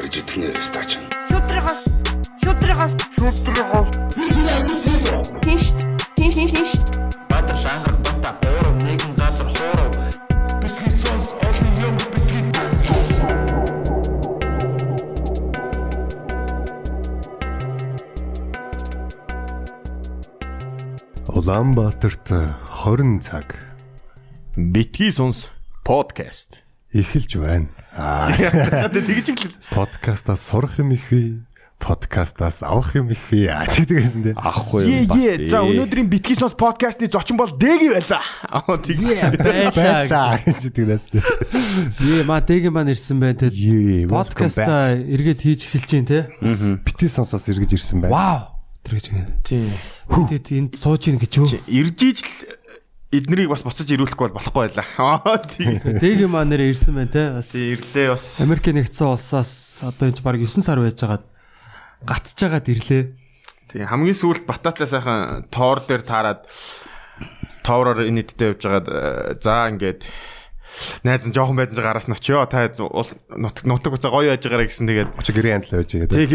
гарч идэх нэ стач. Шүтрихос шүтрихос шүтрихос Тинш тинш тинш тинш Баатар шангар бата буурав нэгэн газар хуурав. Бидний сонс олон юм бидний Улаанбаатарт 20 цаг. Битгий сонс подкаст. Эхэлж байна. Аа, Тэгж л подкастаас сурах юм их вэ? Подкастаас авах юм их вэ? Аа, тэгдэгсэн дээ. ахгүй юм бас. За өнөөдрийн битгий сонс подкастны зочин бол Дэги байлаа. Аа тэгээ. Байлаа гэж тэгнэс дээ. Ээ ма дэгийн маань ирсэн байна те. Ее, Подкаста эргээд хийж эхэлж чинь те. бити сонсоос эргэж ирсэн байна. Вау. Тэр гэж. Тийм. Тэгэд энд сууж ийн гэж юу? Ирж иж л эднэрийг бас буцаж ирүүлэхгүй бол болохгүй байлаа. Аа тийм. Дэгийн маань нэрээ ирсэн байна те. Бас Ирлээ бас. Америк нэгдсэн улсаас одоо энэ баг 9 сар байжгаад гатчихагаад ирлээ. Тийм хамгийн сүүлд бататай сайхан тоор дээр таарад тоороор энэ идтэй явж байгаад э, за ингээд найз нь жоохон байдсан гараас нь очиё та нутаг уцаа гоё яаж байгаарэ гэсэн тэгээд Очиг гэрээ амтлаа байж байгаа. тэг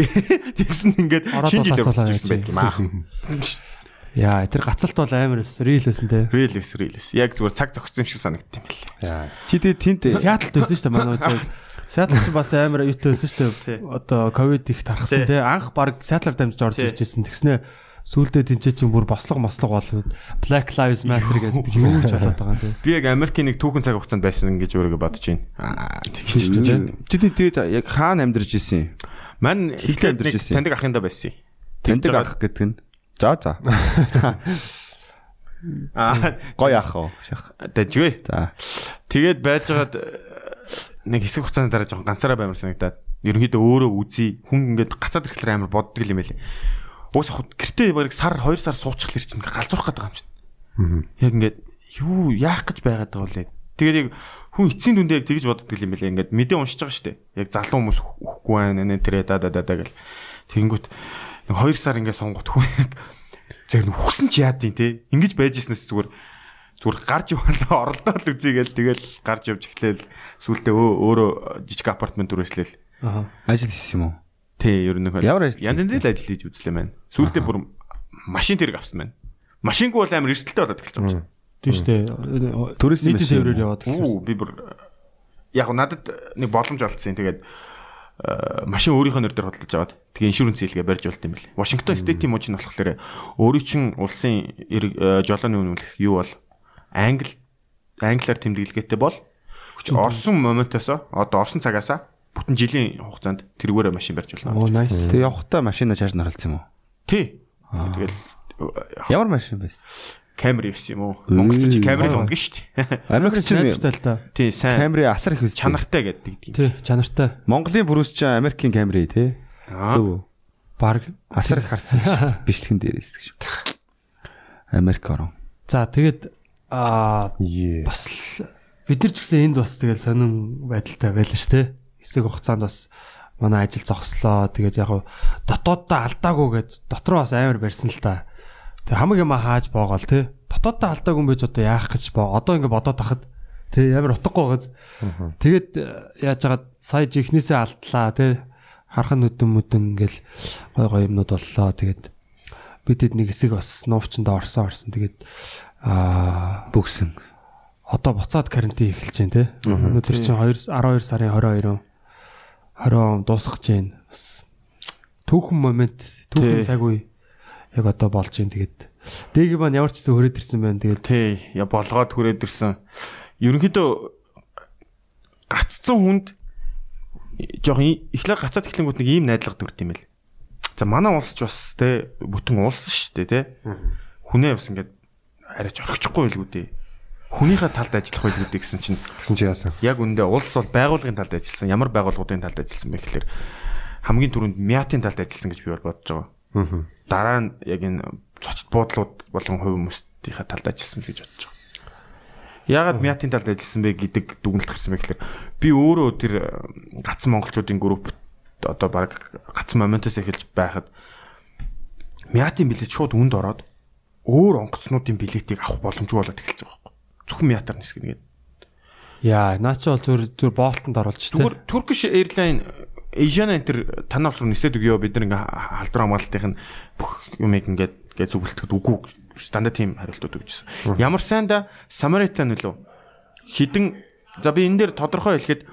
тэгсэн ингээд шинэ гацаалаа болчихсон байт юм аа. Яа, тэр гацалт бол амар рил байсан те. Реалис реалис. Яг зүгээр цаг юм шиг санагдт юм байна. Яа. Чи тэгээ тэнт Сиатлд байсан шүү дээ манай үеийг. Сиатлд ч бас амар юутай байсан шүү дээ. Одоо ковид их тархсан те. Анх баг Сиатлаар дамжиж орж ирж ирсэн. Тэгснэ сүүлдээ тэнцээ чинь бүр бослого мослого болоод Black Lives Matter гэдэг юу ч болоод байгаа юм те. Би яг Америкийн нэг түүхэн цаг хугацаанд байсан гэж өөрийгөө бодож байна. Аа тэгэж байна. чи тэгээ яг хаана амьдарч ирсэн юм? Хилтэй ихтэй амьдарч ирсэн. таньдаг ахында байсан. Таньдаг ах гэдэг нь. За за. Аа Гой ах уу? Дэжгүй. За. Тэгээд байжгаад э, нэг хэсэг хугацааны дараа жоохон ганцаараа баймар санагдаад ерөнхийдөө өөрөө үзий хүн ингээд гацаад ирэхлээр амар боддог юм байлээ. Уус хот гэртээ барыг сар 2 сар суучихлаар чинь галзуурах гэдэг юм чинь. Яг ингээд юу яах гэж байгаад байгаа вэ? Тэгээд яг хүн эцсийн дүндээ яг тэгж боддог юм байлээ. Ингээд мэдээ уншиж байгаа штэ. Яг залуу хүмүүс өхгүй байна нэ тэрэ да да да гэл. Тэгэнгүүт нэг 2 сар ингээд сонгот хүн яг зэрэг үхсэн ч яад юм те. Ингэж байж ирснээс зүгээр зүгээр гарч яваа оролдоод л үзье гээл тэгэл гарч явж эхлээл сүултээ өөрөө жижиг апартмент түрээслээл. Аа. Ажил хийсэн юм уу? Тий, ер нь Ямар ажил янз янзын ажил хийж үзлээ маань. Сүултээ бүр машин тэрэг авсан байна. Машингүй бол амар эрсдэлтэй болоод эхэлж байгаа шүү Тийм шүү дээ. Нийтийн машин тээврээр юм яваад эхэлсэн. Үу би бүр яг надад нэг боломж олдсон. Тэгээд машин өөрийнхөө нэр дээр хөдөлж аваад тэгээ иншүрэнс хийлгээ барьж болт юм бэл. Вашингтон стейтийн мужи нь болохоор өөрийн чин улсын э, жолооны үнэмлэх юу бол англи англиар тэмдэглэгээтэй бол орсон моментоос одоо орсон цагаасаа бүтэн жилийн хугацаанд тэргүүрээ машин барьж болно. Оо nice. Тэгээ явхдаа машина чарж наралцсан юм уу? Тий. Тэгэл Ямар машин байсан? Камер явсан юм уу? Монголч чи камерыг л ундаг шүү дээ. Америк чинь найдвартай л та. Тий, сайн Камри асар их үстэй. чанартай гэдэг юм. Тий, чанартай. Монголын бүрүүс чинь Америкийн Камри тий. Аа. Зөв. Баг Асар их харсан. Бичлэгэн дээрээс гэж. Америк орон. За тэгээд аа бас бид нар ч гэсэн энд бас тэгэл сонирн байдалтай байлаа шүү дээ. Хэсэг хугацаанд бас манай ажил зогслоо. Тэгээд яг дотооддоо алдаагүй гэж дотроо бас амар барьсан л та. Тэг хамаг юм хааж боогоол те. Дотооддоо алдаагүй юм байж одоо яах гэж боо. Одоо ингэ бодоод тахад те амар утгагүй газ. Тэгээд э, яаж хагаад сая жихнээсээ алдлаа те. Хархан нүдэн мүдэн ингээл гой гой юмнууд боллоо. Тэгээд бидэд нэг хэсэг бас нуувчанд орсон орсон. Тэгээд аа Бүгсэн. одоо буцаад карантин эхэлж байна те. Өнөөдөр чинь 2 12 сарын 22 20 дуусгаж байна. Бас түүхэн момент, түүхэн цаг үе яг одоо болж байна. Тэгээд дээг маань ямар ч гэсэн хүрээд ирсэн байна. Тэгээд Тий, я болгоод хүрээд ирсэн. Ерөнхийдөө гаццсан хүнд жоох ихлээр гацаад эхлэнгүүт нэг ийм найдлага дүрт юм бэл. За манай улс ч бас те бүтэн улс шүү дээ те. Хүнээ бас ингээд арайч орчихгүй байлгүй дээ. Хүнийхээ талд ажиллах байлгүй дээ гэсэн чинь Тэгсэн чи яасан? яг үндэ улс бол байгууллагын талд ажилласан. Ямар байгууллагуудын талд ажилласан бэ гэхээр хамгийн түрүүнд мятын талд ажилласан гэж би бол бодож байгаа. Аа. Дараа нь яг энэ цочт буудлууд болон хувь хүмүүстийнхээ талд ажилласан л гэж бодож байгаа. Яагаад мятын талд ажилласан бэ гэдэг дүгнэлт гарсан бэ гэхээр би өөрөө тэр гацсан монголчуудын групп одоо баг гацсан моментоос эхэлж байхад мятын билет шууд үнд ороод өөр онгоцнуудын билетийг авах боломжгүй болоод эхэлж байгаа байхгүй. Зөвхөн мятаар нисгэнэ гэдэг. яа, наа чи бол зүр зүр болтонд оруулж штэ. Зүгээр Turkish Airline Энэ төр танаа улс руу нисээд өгөө бид нар ингээ халдвар хамгаалтын бүх юмыг ингээд ингээд зүгэлтгэхэд үгүй дандаа тийм хариултууд өгчсэн. Ямар сайнда Самаритан нөлөө хідэн за би энэ дээр тодорхой хэлэхэд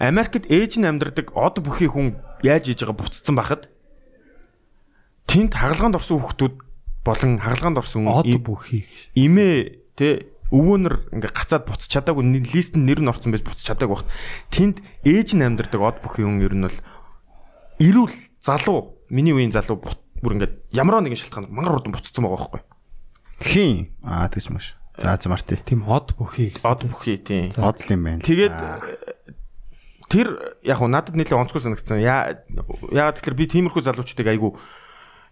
Америкт ээж нь амьдардаг од бүхий хүн яаж хийж байгаа буцсан байхад тэнд хагалгаанд орсон хүүхдүүд болон хагалгаанд орсон Од им- бүхий. имээ тэ өвөөнөр ингээ гацаад буцаж чадаагүй лист нь нэр нь орсон байж буцаж чадаагүй бахт тэнд ээж нь амьдардаг од бүхий хүн ер нь бол эрүүл залуу миний үеийн залуу бүр ингээ ямар нэгэн шалтгаанаар мангар урдан буцсан байгаа байхгүй Хин. Аа тэгж маш. За за марти. Тийм од бүхий од бүхий тийм Одл юм байна. тэгээд тэр яг уу надад нэлээд онцгой санагдсан яа яагаад тэгэхээр би тиймэрхүү залуучуудыг айгу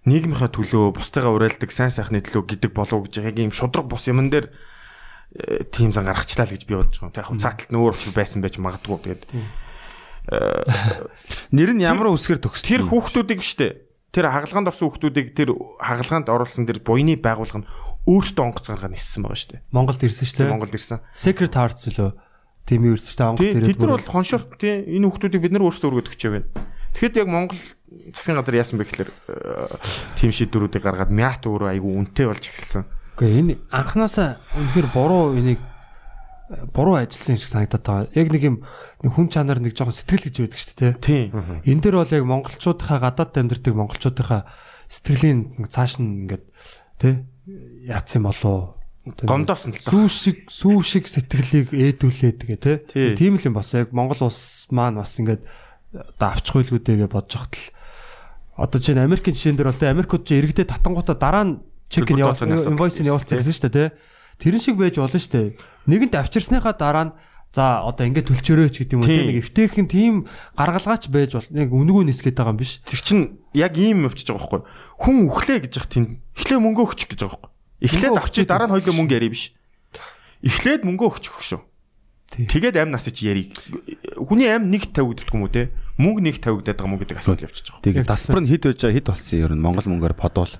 нийгмийнхаа төлөө бусдыгаа уриалдаг сайн сайхны төлөө гэдэг болов гэж яг ийм шудраг бус юмн дээр тийм зан гаргачлаа л гэж би бодож байгаа. Яг цааталт нь өөр учир байсан байж магадгүй тэгээд Нэр нь ямар үсгэр төгсдөг. тэр хүүхдүүдийг биштэй тэр хагалгаанд орсон хүүхдүүдийг тэр хагалгаанд оруулсан тэр буйны байгууллага нь өөртөө онгоц гаргаад ниссэн байгаа шүү дээ. Монголд ирсэн шүү дээ. Монголд ирсэн. Secret Hearts лөө тийм юу ирсэн шүү дээ. Онгоц ирээд. Тэд нар бол хоншорт тий энэ хүүхдүүдийг бид нар өөрсдөө өргөд өгч байна. Тэгэхэд яг Монгол засгийн газар яасан бэ гэхээр э, тийм шийдвэрүүдийг гаргаад мят өөрөө айгүй үнэтэй болж эхэлсэн. Гэхдээ энэ анханасаа үнэхээр буруу энийг буруу ажилласан шиг санагдаад байгаа. Яг нэг юм хүн чанар нэг жоохон сэтгэл гэж байдаг шүү дээ. Тий. Энэ дээр бол яг монголчуудынхаа гадаад амьдардаг монголчуудынхаа сэтгэлийн цааш нь ингээд тий яац юм болоо Гомдоос нь л сүү шиг сүү шиг сэтгэлийг ээдүүлээд тэгээ Тий. тий тийм л юм бас яг Монгол улс маань бас ингээд одоо авчих хуйлгүүдээгээ бодож хахтал одоо чинь Америкийн жишээн дээр бол тий Америкууд чи иргэдээ татангуудаа дараа нь чек нь инвойс нь явуулсан гэсэн шүү дээ тий тэрэн шиг байж болно шүү дээ нэгэнт авчирсныхаа дараа нь за одоо ингээд төлчөөрөөч гэдэг юм уу тий нэг эвтэйхэн тийм гаргалгаач байж бол нэг үнгүү нисгээд байгаа юм биш Тэр чинь яг ийм өвчж байгаа байхгүй. Хүн өглөө гэж яхад тэнд эхлээ мөнгө өгч гэж байгаа байхгүй. Эхлээд авчи дараа нь хоёлоо мөнгө ярий биш. Эхлээд мөнгө өгч өгөх шүү. Тэгээд амь насч ярий. Хүний амь нэг тавигддаг юм уу те? Мөнгө нэг тавигдаад байгаа мó гэдэг асуудал явчихж байгаа. Тэгээ дасбар нь хэд байж байгаа хэд болсон ер нь Монгол мөнгөөр подвол.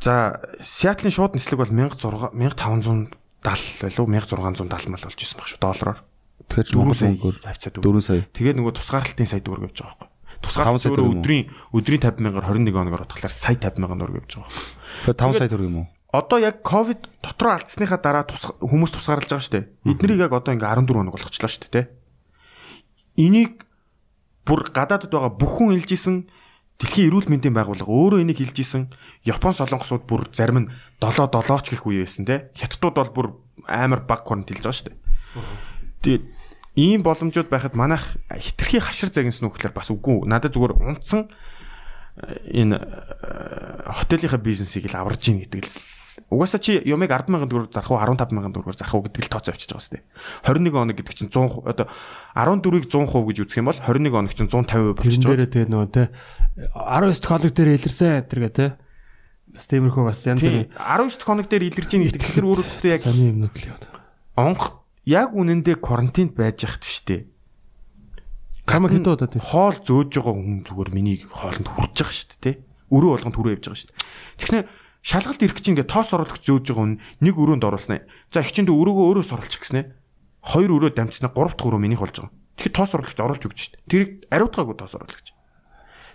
За Сиатлын шууд нислэг бол 1600 1570 байлуу 1670 мал болж исэн баг шүү доллараар. Тэгэхээр 4 Монгол сая мөнгөөр тавьцаад 4 сая. Тэгээд нөгөө тусгаарлалтын сая төгрөг явж байгаа байхгүй. Тусгаарлалт төгрөг өдрийн өдрийн 50 мянгаар 21 хоногор бодглохлаар сая 50 мянган төгрөг явж байгаа байхгүй. Тэгэхээр 5 сая төгрөг юм уу? Одоо яг ковид дотроо алдсныхаа дараа хүмүүс тусгаарлаж байгаа шүү дээ. Эднийг яг одоо ингээ 14 хоног болгочлаа шүү дээ, тэ. Энийг бүр гадаадд байгаа бүх хүн илжсэн Дэлхийн эрүүл мэндийн байгууллага өөрөө энийг хэлжсэн. Япон солонгосууд бүр зарим нь 7 7 ч гэх үе байсан те. Хятадууд бол бүр амар баг карантинлж байгаа шүү дээ. Тэгээд ийм боломжууд байхад манайх хитрхи хашир загинсан үг гэхээр бас үгүй. Надад зүгээр унтсан э, энэ э, хотелийнхаа бизнесийг л аварж ийн гэдэг л Угаасаа чи юмыг 100000 төгрөг зарах уу 15000 төгрөгээр зарах уу гэдэг л тооцоо авчиж байгаа сте. 21 хоног гэдэг чинь 100 ху- одоо 14-ыг 100% гэж үзэх юм бол 21 хоног чинь 150% болчихж байгаа. дээрээ тэгээ нөгөө те 19 хоног дээр илэрсэн тэргээ те бас тиймэрхүү бас янз бүрийн 19 хоног дээр илэрж ийн гэдэг тэр өөрөөсөө яг сони юмнууд л яваад. онх яг үнэндээ карантинд байж яхад биштэй. Камаг хэд удаад байсан? хоол зөөж байгаа хүн зүгээр миний хоолнд хүрж байгаа шүү дээ тий. Өрөө болгонд хүрээ явж байгаа шүү дээ. Тэгэхээр шалгалт ирэх чинь ингээ тоос оруулагч зөөж байгаа хүн нэг өрөөнд оруулснаа. За их чинд өрөөгөө өөрөө оруулчих гэснэ. Хоёр өрөө дамжснаа гурав дахь өрөө минийх болж байгаа. Тэгэхээр тоос оруулагч оруулж өгч дээ. Тэрийг ариутгаагүй тоос оруулагч.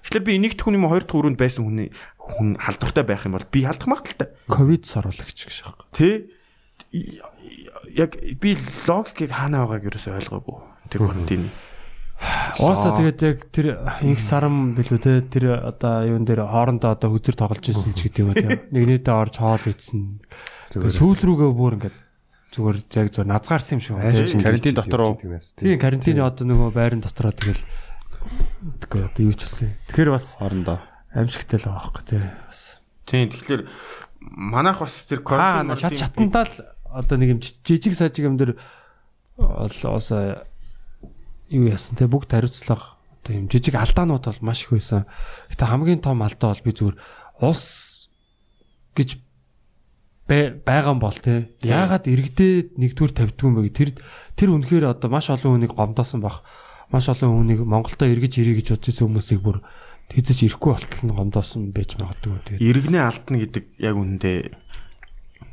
Тэгэхээр би нэг дахь хүн юм уу, хоёр дахь өрөөнд байсан хүний хүн халдвартай байх юм бол би халдах магадaltaй. Ковид саруулагч гэж байгаа. Тэ яг би логикийг хаана байгааг ерөөсөй ойлгоогүй. Тэр карантин. Уусаа тэгээд яг тэр их сарам билүү те тэр одоо юун дээр хоорондоо одоо хүзэр тоглож ирсэн ч гэдэг юм уу тийм. Нэгнийдээ орж хоол идсэн. Тэгээд сүүл рүүгээ бүр ингээд зүгээр яг зөв назгаарсан юм шиг байна. Карантин дотор уу? Тийм карантины одоо нөгөө байран дотроо тэгэл тэгээ одоо юу ч болсон. Тэгэхээр бас Хоорондоо. аимшигтай л байгаа байхгүй тий. Бас Тийм тэгэхээр манайх бас тэр карантин шат шатандаа л одоо нэг юм жи- жижиг сажиг юм дээр бас юу яасан те бүгд хариуцлага одоо юм жижиг алдаанууд бол маш их байсан. Гэтэ хамгийн том алдаа бол би зүгээр улс гэж бай- байгаа бол те. Яагаад иргэдээ нэгдүгээр тавьдгүй юм бэ? Тэр тэр үнэхээр одоо маш олон хүнийг гомдоосон бах. Маш олон хүнийг Монголдо эргэж ирээ гэж бодож ирсэн хүмүүсийг бүр хэзэж ирэхгүй болтол нь гомдоосон байж магадгүй тэгээд иргэнэ алдна гэдэг яг үнэндээ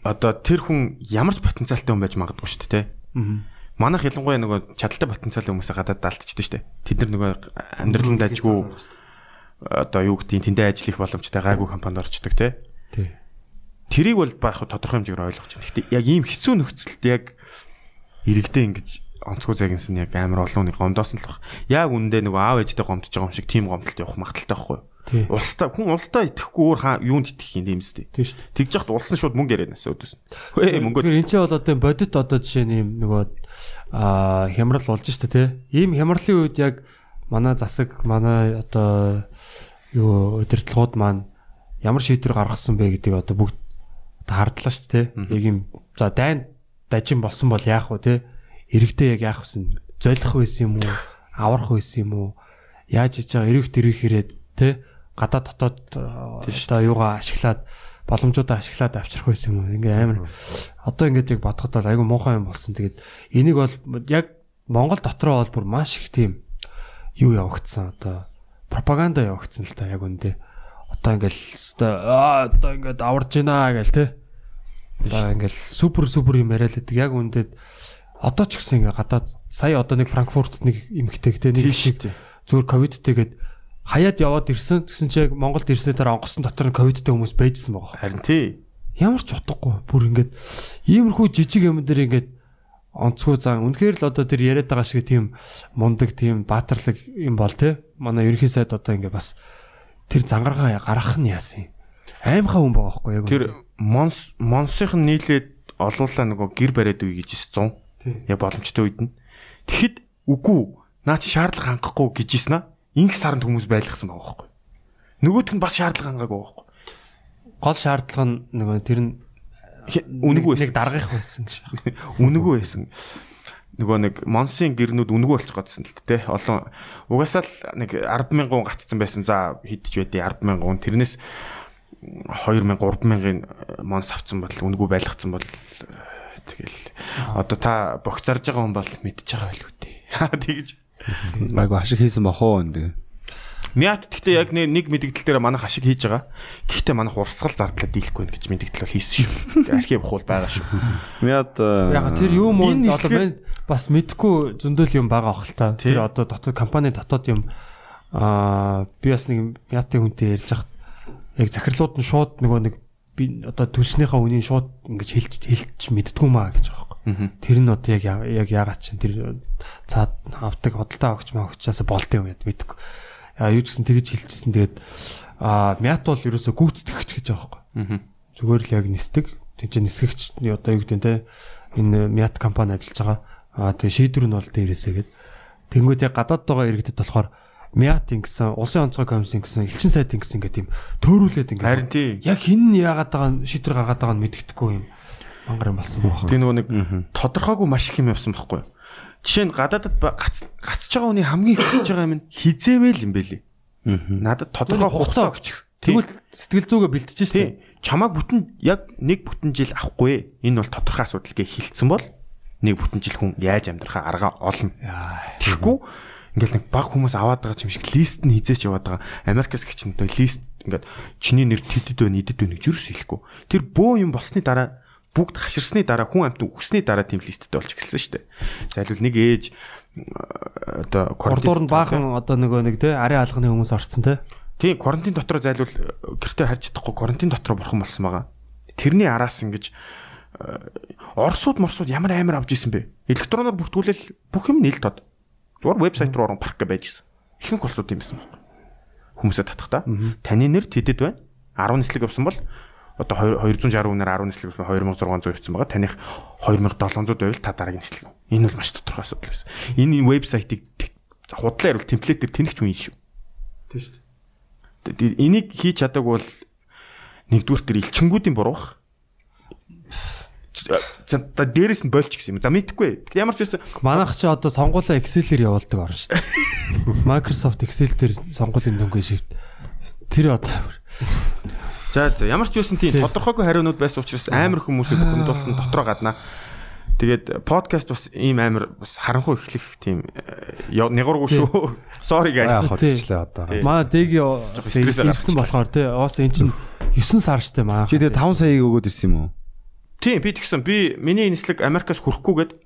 одоо тэр хүн ямар ч потенциалтай хүн байж магадгүй шүү дээ те. Манайх ялангуяа нөгөө чадaltaй потенциал хүмүүсээ гадаад даалтчихдээ штэ. Тэд нар нөгөө амьдраланд ажгүй одоо юу гэдгийг тэндээ ажиллах боломжтой гайгүй компанид орчдөг те. Тий. Тэрийг бол баах тодорхой хэмжээгээр ойлгож байна. Гэхдээ яг ийм хэцүү нөхцөлд яг иргэдээ ингэж онцгой загинсан яг амар олон нэг гомдоосон л баг. Яг үндэ нөгөө аав ээжтэй гомдож байгаа юм шиг тийм гомдолт явах магадaltaй байхгүй юу? Улстай хүн улстай итгэхгүй өөр хаа юунд итгэх юм дэмстэй. Тий шүү дээ. Тэгж яхад улс нь шууд мөнгө ярианаас өдөөс. Хөөе мөнгө. Тэгэхээр энэ ч бол одоо бодит одоо жишээ нь юм нөгөө аа хямрал болж штэ тий. Ийм хямралын үед яг манай засаг манай одоо юу удирдлагууд маань ямар шийдвэр гаргасан бэ гэдгийг одоо бүгд хардлаа штэ тий. Яг юм за дайн дажин болсон бол яах вэ тий. Иргэдээ яг яах вэ? Золих байсан юм уу? Аврах байсан юм уу? Яаж хийж байгаа эрэг тэрэг ирээд тий гадаад дотоод одоо юугаа ашиглаад боломжуудаа ашиглаад авчрах байсан юм? Ингээ амар одоо ингээд яг бодоход бол айгүй муухай юм болсон. Тэгээд энийг бол яг Монгол дотроо бол бүр маш их тийм юу явагдсан одоо пропаганда явагдсан л та яг үндэ. Одоо ингээл аа одоо ингээд аварж байна гээл те. Одоо ингээл супер супер юм яриа л гэдэг. Яг үндэ одоо ч гэсэн ингээ гадаад сая одоо нэг Франкфурт нэг эмхтэй те нэг шиг зүгээр ковидтэйгээд хаяад яваад ирсэн. Тэгсэн чи яг Монголд ирсэнээр дараа онгоцсон дотор нь ковидтэй хүмүүс байжсан байгаа. Харин тий. Ямар ч утгагүй. Бүр ингээд иймэрхүү жижиг юм дээр ингээд онцгой зан. Үнэхээр л одоо тэр яриад байгаа шиг тийм мундаг тийм баатарлаг юм бол те. Манай ерөнхий сайд одоо ингээд бас тэр зангаргаа гаргах нь яасан юм. Аймхаа хүн байгаа байхгүй яг. Тэр монс монсынх нь нийлээд олуулаа нөгөө гэр бариад үе гэж 100. Яг боломжтой үед нь. Тэгэхэд үгүй наа чи шаардлага хангахгүй гэж ийсэн аа. Инх саранд хүмүүс байлгасан байгаа байхгүй. Нөгөөдг нь бас шаардлага хангаагүй байхгүй. гол шаардлага нь нөгөө тэр нь Үнэгүй нэг байсан. даргах байсан гэж. Үнэгүй байсан. Нөгөө нэг монсын гэрнүүд үнэгүй болчих годсон л тэ олон угаасаа л нэг 100000 гун гацсан байсан. За хидж байдیں 100000 гун тэрнээс 2000 3000-ын монс авцсан бол үнэгүй байлгацсан бол э, тэгэл одоо та богцарж байгаа хүн бол мэдчихэж байгаа байлгүй дээ. Тэгж Айгу ашиг хийсэн бохоо энэ. Мят гэхдээ яг нэг мэдгдэл дээр манайх ашиг хийж байгаа. Гэхдээ манайх урсгал зардлаа дийлэхгүй гэж мэдгдэл бол хийсэн шүү. Архив хул байгаа шүү. Мяд Яг тэр юу муу байна бас мэдгүй зөндөл юм байгаа ах л та. Тий. Тэр одоо дотоод компани дотоод юм аа би бас нэг ятын хүнтэй ярьж хахад яг захирлууд нь шууд нөгөө нэг би одоо төлснийхаа үнийн шууд ингэж хэлж хэлж мэддгүү маа гэж байгаа. Тэр нь одоо яг яг яагаад чинь тэр цаад авдаг хөдөлთა огч маа огчаасаа болд юм яд мэдгүй. Аа юу гэсэн тэгж хэлчихсэн тэгээд аа мят бол ерөөсө гүйцэтгэгч гэж байгаа байхгүй. Зүгээр л яг нисдэг. Чи нисгэгч одоо юу гэдэг те энэ мят компани ажиллаж байгаа. Аа тэг шийдвэр нь бол дээрээсээ гээд. Тэнгүүд яг гадаад байгаа иргэдэд болохоор мят ингэсэн улсын онцгой комиссын гэсэн элчин сайд ингэсэн гэдэг юм төөрүүлээд ингэ. Харин тий. Яг хин нь яагаад байгаа шийдвэр гаргаад байгаа нь мэддэхгүй юм. Мангар юм болсон байна. Тэгээ нөгөө нэг тодорхойгүй маш их юм явсан байхгүй юу? Жишээ нь гадаадад гацж байгаа хүний хамгийн их хийж байгаа юм нь хизээвэл юм бэлий. Надад тодорхой хугацаа өгчих. Тэгвэл сэтгэл зүгээ бэлтэж штэ. тий. Чамааг бүтэн яг нэг бүтэн жил авахгүй. Энэ бол тодорхой асуудал гэж хэлсэн бол нэг бүтэн жил хүн яаж амьдрахаа арга олно. Тэгэхгүй ингээл нэг баг хүмүүс аваад байгаа юм шиг лист нь хизээч яваад байгаа. Америкас чинь лист ингээд чиний нэр тэтэд байна, идэд байна гэж юус хэлэхгүй. Тэр бөө юм болсны дараа бүгд хаширсны дараа хүн амт үхсний дараа тийм листтэй болж эхэлсэн шүү дээ. Зайлвал нэг ээж одоо нь баахан одоо нөгөө нэг те ари алганы хүмүүс орцсон те. Тийм карантин дотор зайлвал э, гэртээ харж чадахгүй карантин дотор бурхан болсон байгаа. Тэрний араас ингэж э, Оросууд морсууд ямар амар авч исэн бэ? Электроноор бүртгүүлэл бүх юм нийл тод. Зүгээр вебсайт руу орон парк гэж байж исэн. Ихэнх улсууд юм байсан байна. Хүмүүсээ татахта. Таны нэр тэдэд байна. 10 нислэг авсан бол одоо 260 үнээр 10 нислэг авсан 2600 явсан байгаа. Таних 2700 байвал та дараагийн нислэг. Энэ бол маш тодорхой асуудал байсан. Энэ вебсайтыг худлаа ярил темплейтээр тэнэгч үн шүү. Тийм шүү. Тэ- Энийг хийж чадаагүй бол нэгдүгээр тэр элчингүүдийн буруух. За дээрэс нь больч гэсэн юм. За мэдхгүй. Ямар ч байсан Манайх чи одоо сонгуулаа Excel-ээр явуулдаг орно шүү дээ. Microsoft Excel дээр сонгуулийн дөнгөө шивт. Тэр одоо За за ямар ч байсан тийм тодорхойгүй хариунууд байсан учраас амар хүмүүсийг бухимдуулсан дотроо гаднаа. Тэгээд подкаст бас ийм амар бас харанхуй эхлэх тийм э, нэгургүй шүү. Sorry guys. хотчлээ одоо. Маа дэг ирсэн болохоор тий. Оос эн чин 9 сар штэ маа. Чи тэгээ 5 саяыг өгөөд ирсэн юм уу? Тийм би тэгсэн. Би миний нислэг Америкаас хүрэхгүйгээд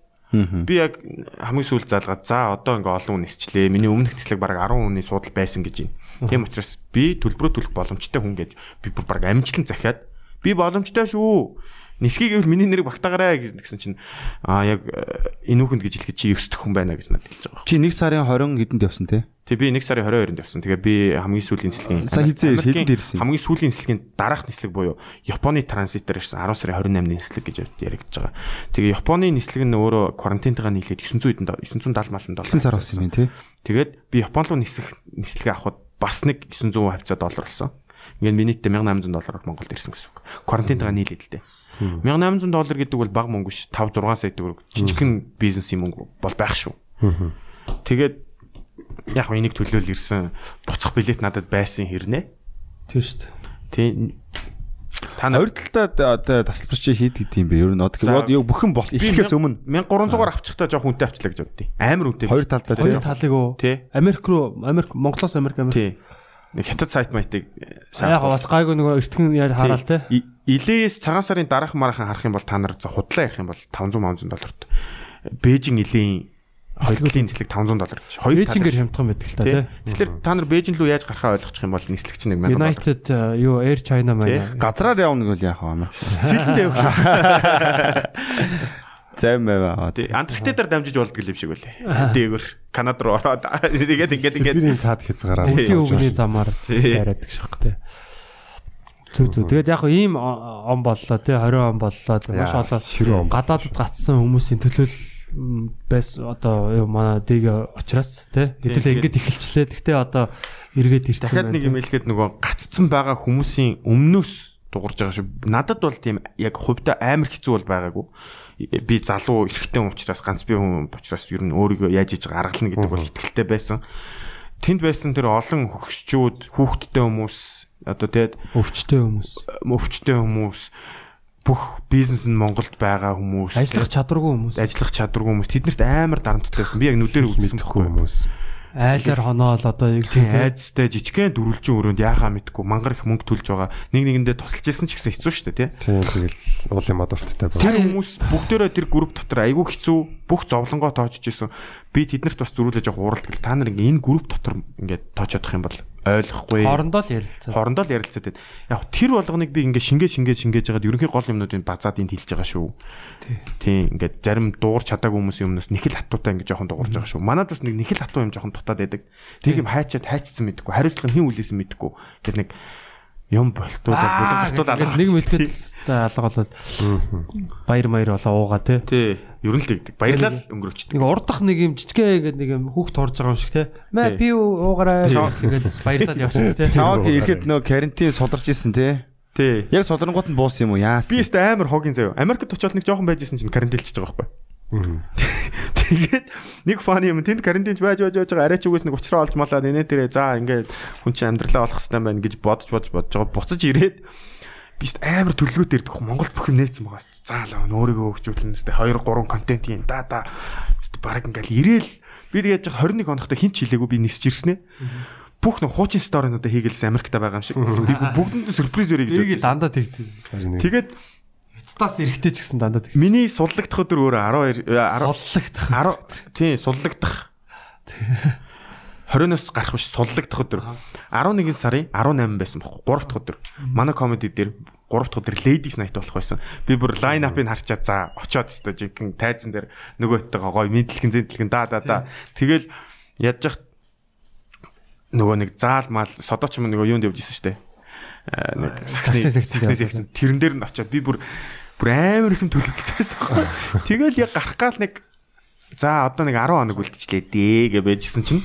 Би яг хамгийн сүүл залгаад за одоо ингээ олон хүн нисчлээ. Миний өмнөх нислэг баг 10 хүний суудал байсан гэж байна. Тийм учраас би төлбөрөө төлөх боломжтой хүн гэж би бүр баг амжилтан захиад би боломжтой шүү. Нисхийг гэвэл миний нэрийг багтаагаарай гэсэн чинь аа яг э, энүүхэнд гэж хэлэхэд чи 9 дэх хүн байна гэж надад хэлж байгаа. Чи 1 сарын 20 хэдэнд явсан те? Тэгээ би 1 сарын 22-нд явсан. Тэгээ би хамгийн сүүлийн нислэгийн Сая хизээ хэдэнд ирсэн? Хамгийн сүүлийн нислэгийн дараах нислэг буюу Японы транзитээр ирсэн 10 сарын 28-ны нислэг гэж яригдж байгаа. Тэгээ Японы нислэг нь өөрөө карантинтайгаа нийлээд 900 хэдэн дол- 970 малын доллар. 9 сар болсон юм те. Тэгээд би Япон руу нислэг нислэгээ авахд бас нэг 900 хавцаа доллар болсон. Ингээд минуттай 1800 доллараар Монголд ирсэн гэсэн үг. Карантинтайгаа нийлээд л дээ. 1800 доллар гэдэг бол бага мөнгө ш 5 6 сая төгрөг жижигхэн бизнесийн мөнгө бол байх шүү. Тэгээд яг энийг төлөөл ирсэн буцах билет надад байсан хэрнээ. Тийм шүү дээ. Тий. Та нар Хоёр одоо тасалбар чи хийд гэдэг юм бэ? Ер нь За, яг бүхэн бол эхлэхээс өмнө 1300-аар авчихтаа жоох үнэтэй авчлаа гэж боддیں۔ Амар үнэтэй. хоёр талдаа Хоёр те. талыг уу? Америк руу Америк Монголоос Америк Америк. Тий. Нэг хятад сайт майтыг Яг бас гайгүй нөгөө эртхэн яар хараал те. Илээс цагаан сарын дараах мараахан харах юм бол та нар худлаа ярих юм бол 500 500 долларт. Бээжин илийн хоёрын нислэг 500 доллар гэж. Хоёр Бээжингээр хямдхан байдаг л та те. Тэгэхээр та нар Бээжин рүү яаж гарахаа ойлгочих юм бол нислэг чинь 1000 доллар. United э, юу Air China маань Газраар явна гэвэл яах вэ? Сэлэндээ явах. Займ байваа. Тий. Антарктидаар дамжиж болдго юм шиг үлээ. Дээгүр Канада руу ороод тэгээд ингээд ингээд цаад явж өгний байгаа. замаар яриад гэж шах те. Зүг зүг. Тэгээд яг ийм он боллоо те 20 он боллоо. Маш олон гадаадд гацсан хүмүүсийн төлөөл м, байс одоо манай дэг учраас те хэдүүлээ ингэж эхэлчлээ. Гэхдээ одоо эргээд ирсэн дахиад нэг юм хэлэхэд нөгөө гаццсан байгаа хүмүүсийн өмнөөс дуурж байгаа шүү. Надад бол тийм яг хувьдаа амар хэцүү бол байгаагүй. Би залуу эрэгтэй учраас ганц би хүн учраас ер нь өөрийгөө яаж хийж гаргална гэдэг бол ихтгэлтэй байсан. Тэнд байсан тэр олон хөгшчүүд, хүүхдтэй хүмүүс одоо тэгээд өвчтэй хүмүүс. өвчтэй хүмүүс бүх бизнес нь Монголд байгаа хүмүүс Ажиллах чадваргүй хүмүүс. ажиллах чадваргүй хүмүүс тэднэрт амар дарамттай байсан. Би яг нүдээр үзсэн байхгүй. хүмүүс. Айлаар хоноол одоо яг тийм. Айцтай жижигхэн дөрвөлжин өрөөнд яхаа мэдгүй мангар их мөнгө төлж байгаа. Нэг нэгэндээ тусалж ирсэн ч гэсэн хэцүү шүү дээ тий. Тийм тэгэл уулын модорттой байна. Тэр хүмүүс бүгдээрээ тэр групп дотор айгүй хэцүү бүх зовлонгоо тоочж исэн. Би тэднэрт бас зөрүүлж явах уралд гэл та нар ингээ энэ групп дотор ингээ тоочодох юм бол ойлгохгүй. Хоорондоо л ярилцсан. Хоорондоо л ярилцаад. Яг тэр болгоныг би ингээ шингээ шингээ шингээж хагаад ерөнхий гол юмнуудыг базаад энд хэлж байгаа шүү. Тийм ингээ зарим дуур чадаагүй хүмүүсийн өмнөөс нэхэл хатуутай ингээ жоохон дуурж байгаа шүү. Манад бас нэг нэхэл хатуу юм жоохон дутаад байдаг. Тийг юм хайчаад хайцсан мэдгүй. Хариуцлага хин үлээсэн мэдгүй. Гэт нэг юм болтуулаад булгартуул алга. нэг мэдгээд алга болоод баяр маяр болоо уугаа те. Тий. Ер нь л тэгдэг. Баярлал өнгөрөөчдөг. Нэг урдах нэг юм жижигхэн ингээд нэг юм хүүхд турж байгаа юм шиг те. Мэ Тий. би уугараа ингээд баярлал явчихсан те. Чааг ирэхэд нөө карантин суларч исэн те. Тий. Яг сулрангууд нь буусан юм уу? Яасан? Би өстө амар хогийн заяа. Америкт очиод нэг жоохон байжсэн чинь карантинлчихж байгаа байхгүй. Тэгээд нэг фаны юм. Тэнд карантинч байж байж байж байгаа. Арай ч үгээс нэг уучраа олж малаа нэ тэрэ за ингээд хүн чинь амьдралаа олох хэрэгтэй байна гэж бодож бодож бодож байгаа. Буцаж ирээд би өст амар төлөвлөгөөтэй ирдэг хөө Монголд бүх юм нээсэн байгаа өст заалаа өөрийгөө хөгжүүлнэ өст 2 3 контент хийн да да. Баг ингээл ирээл. Би тэгээд яг 21 хоногтой хин ч хилээгүй би нисч ирснэ бүх нэг хуучин сторинуудаа хийгээлсэн Америкта байгаа юм шиг. Бүгдэнд сюрприз өрөө гэж бодож дандаа нэг Тэгээд Стас эрэхтэй ч гэсэн дандаа тэгдэг. миний суллагдах өдөр өөрөө 12 10 Соллогдох. 10 тий суллагдах. 20-оос гарах биш суллагдах өдөр. 11 сарын 18 байсан байхгүй 3 дахь өдөр. Манай комеди дээр 3 дахь өдөр ladies night болох байсан. Би бүр line up-ыг харчаад за очоод өстой жинхэнэ тайзан дээр нөгөөтэйгээ гоё мэдлэгэн зэнтлэгэн да да да. Тэгэл ядж хат нөгөө нэг заал мал содооч юм нөгөө юунд явж исэн штэ? Аа, нэг саксны саксны саксны тэрэн дээр нь очоод би бүр бүр амар их юм төлөвлөсөн байхгүй тэгэл яг гарах гал нэг За одоо нэг 10 хоног үлдчихлээ дээ гэж байжсэн чинь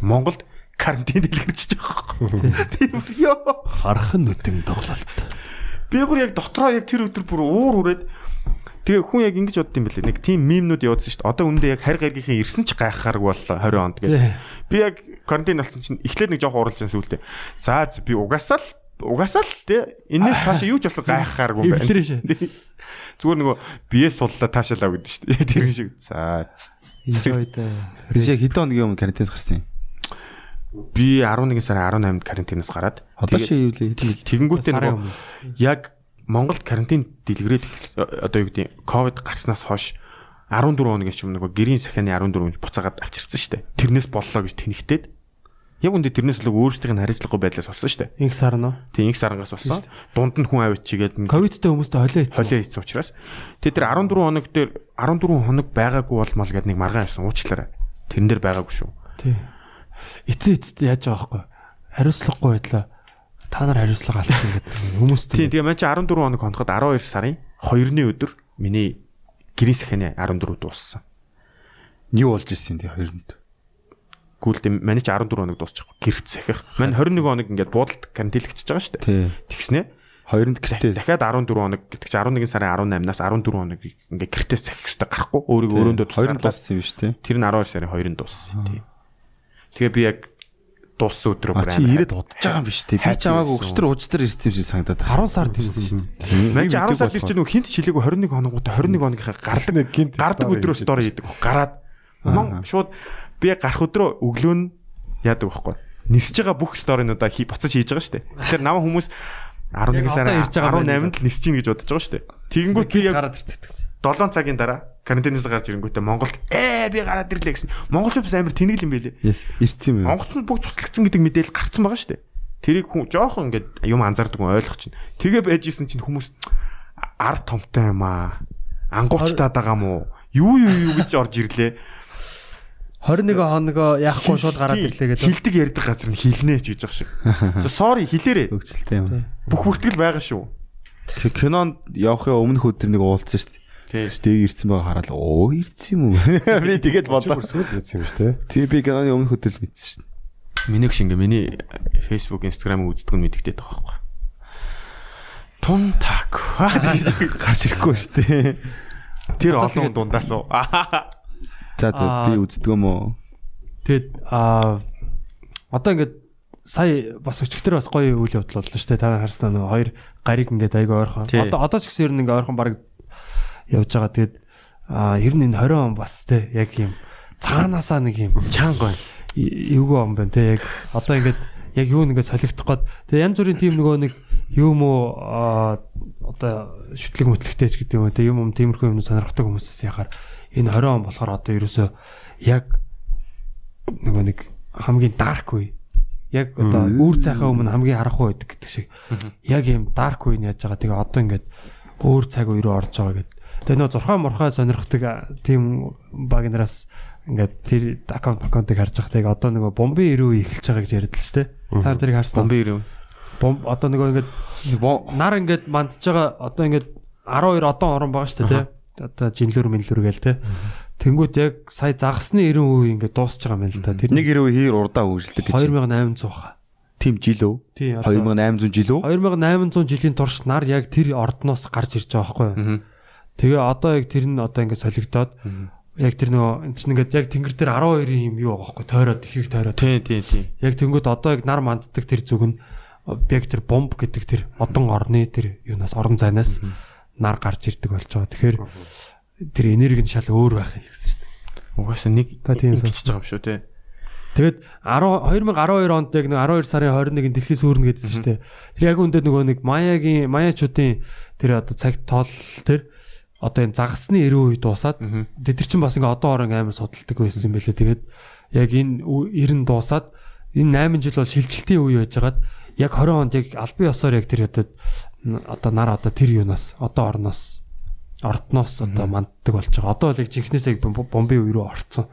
Монголд карантин дэлгэрчиж байгаа. Тийм ёо. Харах нь нүдэн доглолт. Би бүр яг дотроо яг тэр өдөр бүр уур үрээд тэгээ хүн яг ингэж бодд юм бэлээ. Нэг тийм мемнүүд явуулсан шүү дээ. Одоо үндэ яг харь гаргийнхын ирсэн ч гайхахааргүй боллоо 20 онд гэдэг. Би яг карантин болсон чинь эхлээд нэг жоох ууралж байсан сүултээ. За би угаасаа л угаасаа л тий энэс цаашаа юу ч болсон гайхахааргүй байна. Эвлэрээ шээ. Зүгээр нөгөө биеэ суллаа таашаалаа гэдэг шүү дээ. Тэр шиг. За Enjoy the. Би яг хэдэн хоногийн өмнө карантинс гарсан юм. би 11 сарын 18-нд карантинаас гараад Одоо чи юу жил? Тэгэнгүүтээ нөгөө яг Монголд карантин дэлгэрээд одоо юу гэдэг ковид гарснаас хойш 14 хоногээс ч юм нөгөө гэрийн сахианы 14 буцаагаад авчирсан шүү дээ. Тэрнээс боллоо гэж тэнхтээд Яг үндэ тэрнээс л өөрсдийнх нь харилцаггүй байдлаас олсон шүү дээ. Инх сарн уу? Тийм, инх сарангаас олсон. Дунд нь хүн авид чигээд ковидтэй хүмүүстэй холио хийсэн. Холио хийсэн учраас тэр 14 хоног дээр 14 хоног байгаагүй болмал гэдэг нэг маргаан авсан уучлаарай. Тэрэн дээр байгаагүй шүү. Тийм. Эцээ эцэд яаж байгаа байхгүй. Хариуцлагагүй байдлаа та нар хариуцлага алдсан гэдэг хүмүүст. Тийм, тэгээ маань чи 14 хоног хоноход 12 сарын 2-ны өдөр миний гэрээ сахины 14 дууссан. Юу болж ирсэн тий 2-нд? гүлд манай чи 14 хоног дуусчихгүй гэрт сахих. Манай 21 хоног ингээд буудалд карантинлэгчж байгаа шүү дээ. Тэгснэ. Хоёрнд гэртээ дахиад 14 хоног гэдэг чи 11 сарын 18-наас 14 хоног ингээд гэртээс сахих хэрэгтэй гарахгүй өөрийгөө өрөөндөө тусгаарлаа. Хоёрнд дууссан юм шүү дээ. Тэр нь 12 сарын 2-нд дууссан тийм. Тэгээ би яг дууссан өдрөө бүр чи ирээд удаж байгаа юм биш тий. Би ч хамаагүй өчтөр ужтэр ирсэн юм шиг санагдаад. 10 сард ирсэн шин. Мань 10 сард ирсэн нөх хинт чилээгүй 21 хоногуудаа 21 хоногийнхаа гардаг гинт гардаг өдрөөс дор хийдэг. Гараад мон шууд би гарах өдрөө өглөө нь яадаг байхгүй. Нисэж байгаа бүх сторинуудаа хий буцаж хийж байгаа шүү дээ. Тэгэхээр намаа хүмүүс 11 Яг одоо сарын ирж байгаа юм 18-нд л нисэж гин гэж бодож байгаа шүү дээ. Тэгэнгүүт би яг гараад ирцэт. 7 цагийн дараа карантинээс гарч ирэнгүүтээ Монголд ээ би гараад ирлээ гэсэн. Монголчууд бас амар тэнэг юм байлээ. Ирсэн юм. Монголд бүгд цуцлагдсан гэдэг мэдээлэл гарцсан байгаа шүү дээ. Тэрийг хүн жоохон ингээд юм анзаардаг хүн ойлгох чинь. Тэгээ байж исэн чинь хүмүүс ард томтой юм аа. Ангуучтаад байгаа мó. Юу юу юу гэж орж ирлээ. 21 хоногоо яахгүй шууд гараад ирлээ гэдэг. Хилдэг ярьдаг газар нь хилнэ ч гэж байгаа шиг. За sorry хэлээрээ. Өгчлөлтэй юм. Бүх бүртгэл байгаа шүү. Тэг- Кинонд явахын өмнөх өдөр нэг уулзсан шүү дээ. Тий. Дэг ирсэн байгаа хараад оо ирсэн юм уу? Би тэгээд бодлоо. Сүүл мэдсэн юм шүү дээ. Тий би киноны өмнөх өдөр л мэдсэн шүү дээ. Миний шиг ингээ миний Facebook, Instagram үздэг нь мэддэгтэй байгаа байхгүй. Тун так. Гарч ирэхгүй шүү дээ. Тэр олон дундаас уу. За за би үздэг юм уу? Тэгэд аа одоо ингээд сая бас өчигдөр бас гоё үйл явдал боллоо шүү дээ. Та нар харснаа нөгөө хоёр гариг ингээд айгүй ойрхон. Одоо одоо ч гэсэн ер нь ингээд ойрхон баг явж байгаа. Тэгэд аа ер нь энэ 20 он бас те яг юм цаанаасаа нэг юм Чанга. эвгүй юм байна те яг одоо ингээд яг юу нэгэ солигдох гээд тэгээ янз бүрийн тийм нөгөө нэг юм уу аа, одоо шүтлэг мэтлэгтэй ч гэдэг юм те юм юм тиймэрхүү юм сонирхдаг хүмүүсээс яхаар энэ 20 он болохоор одоо ерөөсөө яг нөгөө нэг хамгийн dark үе яг одоо үүр цайхаа өмнө хамгийн харахгүй байдаг гэдэг шиг яг юм dark үе нь яаж байгаа тэгээ одоо ингээд өөр цаг үе рүү орж байгаа гэдэг тэгээ нөгөө зурхаа мурхаа сонирхдаг тийм багнараас ингээд тэр аккаунт аккаунтыг харж байгаа. Тэгээ одоо нөгөө бомбын ирүү эхэлж байгаа гэж яриад л шүү дээ. Та нар тэрийг харсан. Бомбын ирэв. Бом одоо нөгөө ингээд нар ингээд мандж байгаа одоо ингээд 12 одон орон байгаа шүү дээ тий. Одоо жинлүр минлүр гээл тий. Тэнгүүд яг сая загасны 90 үе ингээд дуусч байгаа юм л да. Тэр Нэг хэрэг хэр урдаа үргэлжлэдэг гэж. 2800 хаа. Тим жил одоо 2800 жил үү? 2800 жилийн турш нар яг тэр ордноос гарч ирж байгаа байхгүй юу? Тэгээ одоо яг тэр нь одоо ингээд солигдоод яг тэр нөгөө энэ чинь ингээд яг тэнгэр дээр 12 юм юу байгаа байхгүй тойроод дэлхийг тойроод Тий, тий, тий. яг тэнгүүд одоо яг нар манддаг тэр зүг нь яг тэр бомб гэдэг тэр одон орны тэр юунаас орон зайнаас нар гарч ирдэг болж байгаа. Тэгэхээр тэр энерги нь шал өөр байх гэсэн дээ. Угаасаа нэг ингэж байгаа юм шүү те. Тэгээд 10 2012 онд яг нэг 12 сарын 21-нд дэлхийд сүрнэ гэдсэн шүү дээ. Тэр яг үндэ нөгөө нэг маягийн маячуудын тэр одоо цагт тоол тэр одоо энэ загасны 90 үе дуусаад тэд нар чинь бас ингээ одоо орон амар судалдаг байсан юм байлээ. Тэгээд яг энэ үе- 90 дуусаад энэ 8 жил бол шилжилтийн үе байжгаад яг 20 онд яг албан ёсоор яг тэр одоо одоо нар одоо тэр юунаас одоо орноос ордноос одоо манддаг болж байгаа. Одоо бол яг жинхнээсээ бом- бомбын үе рүү орцсон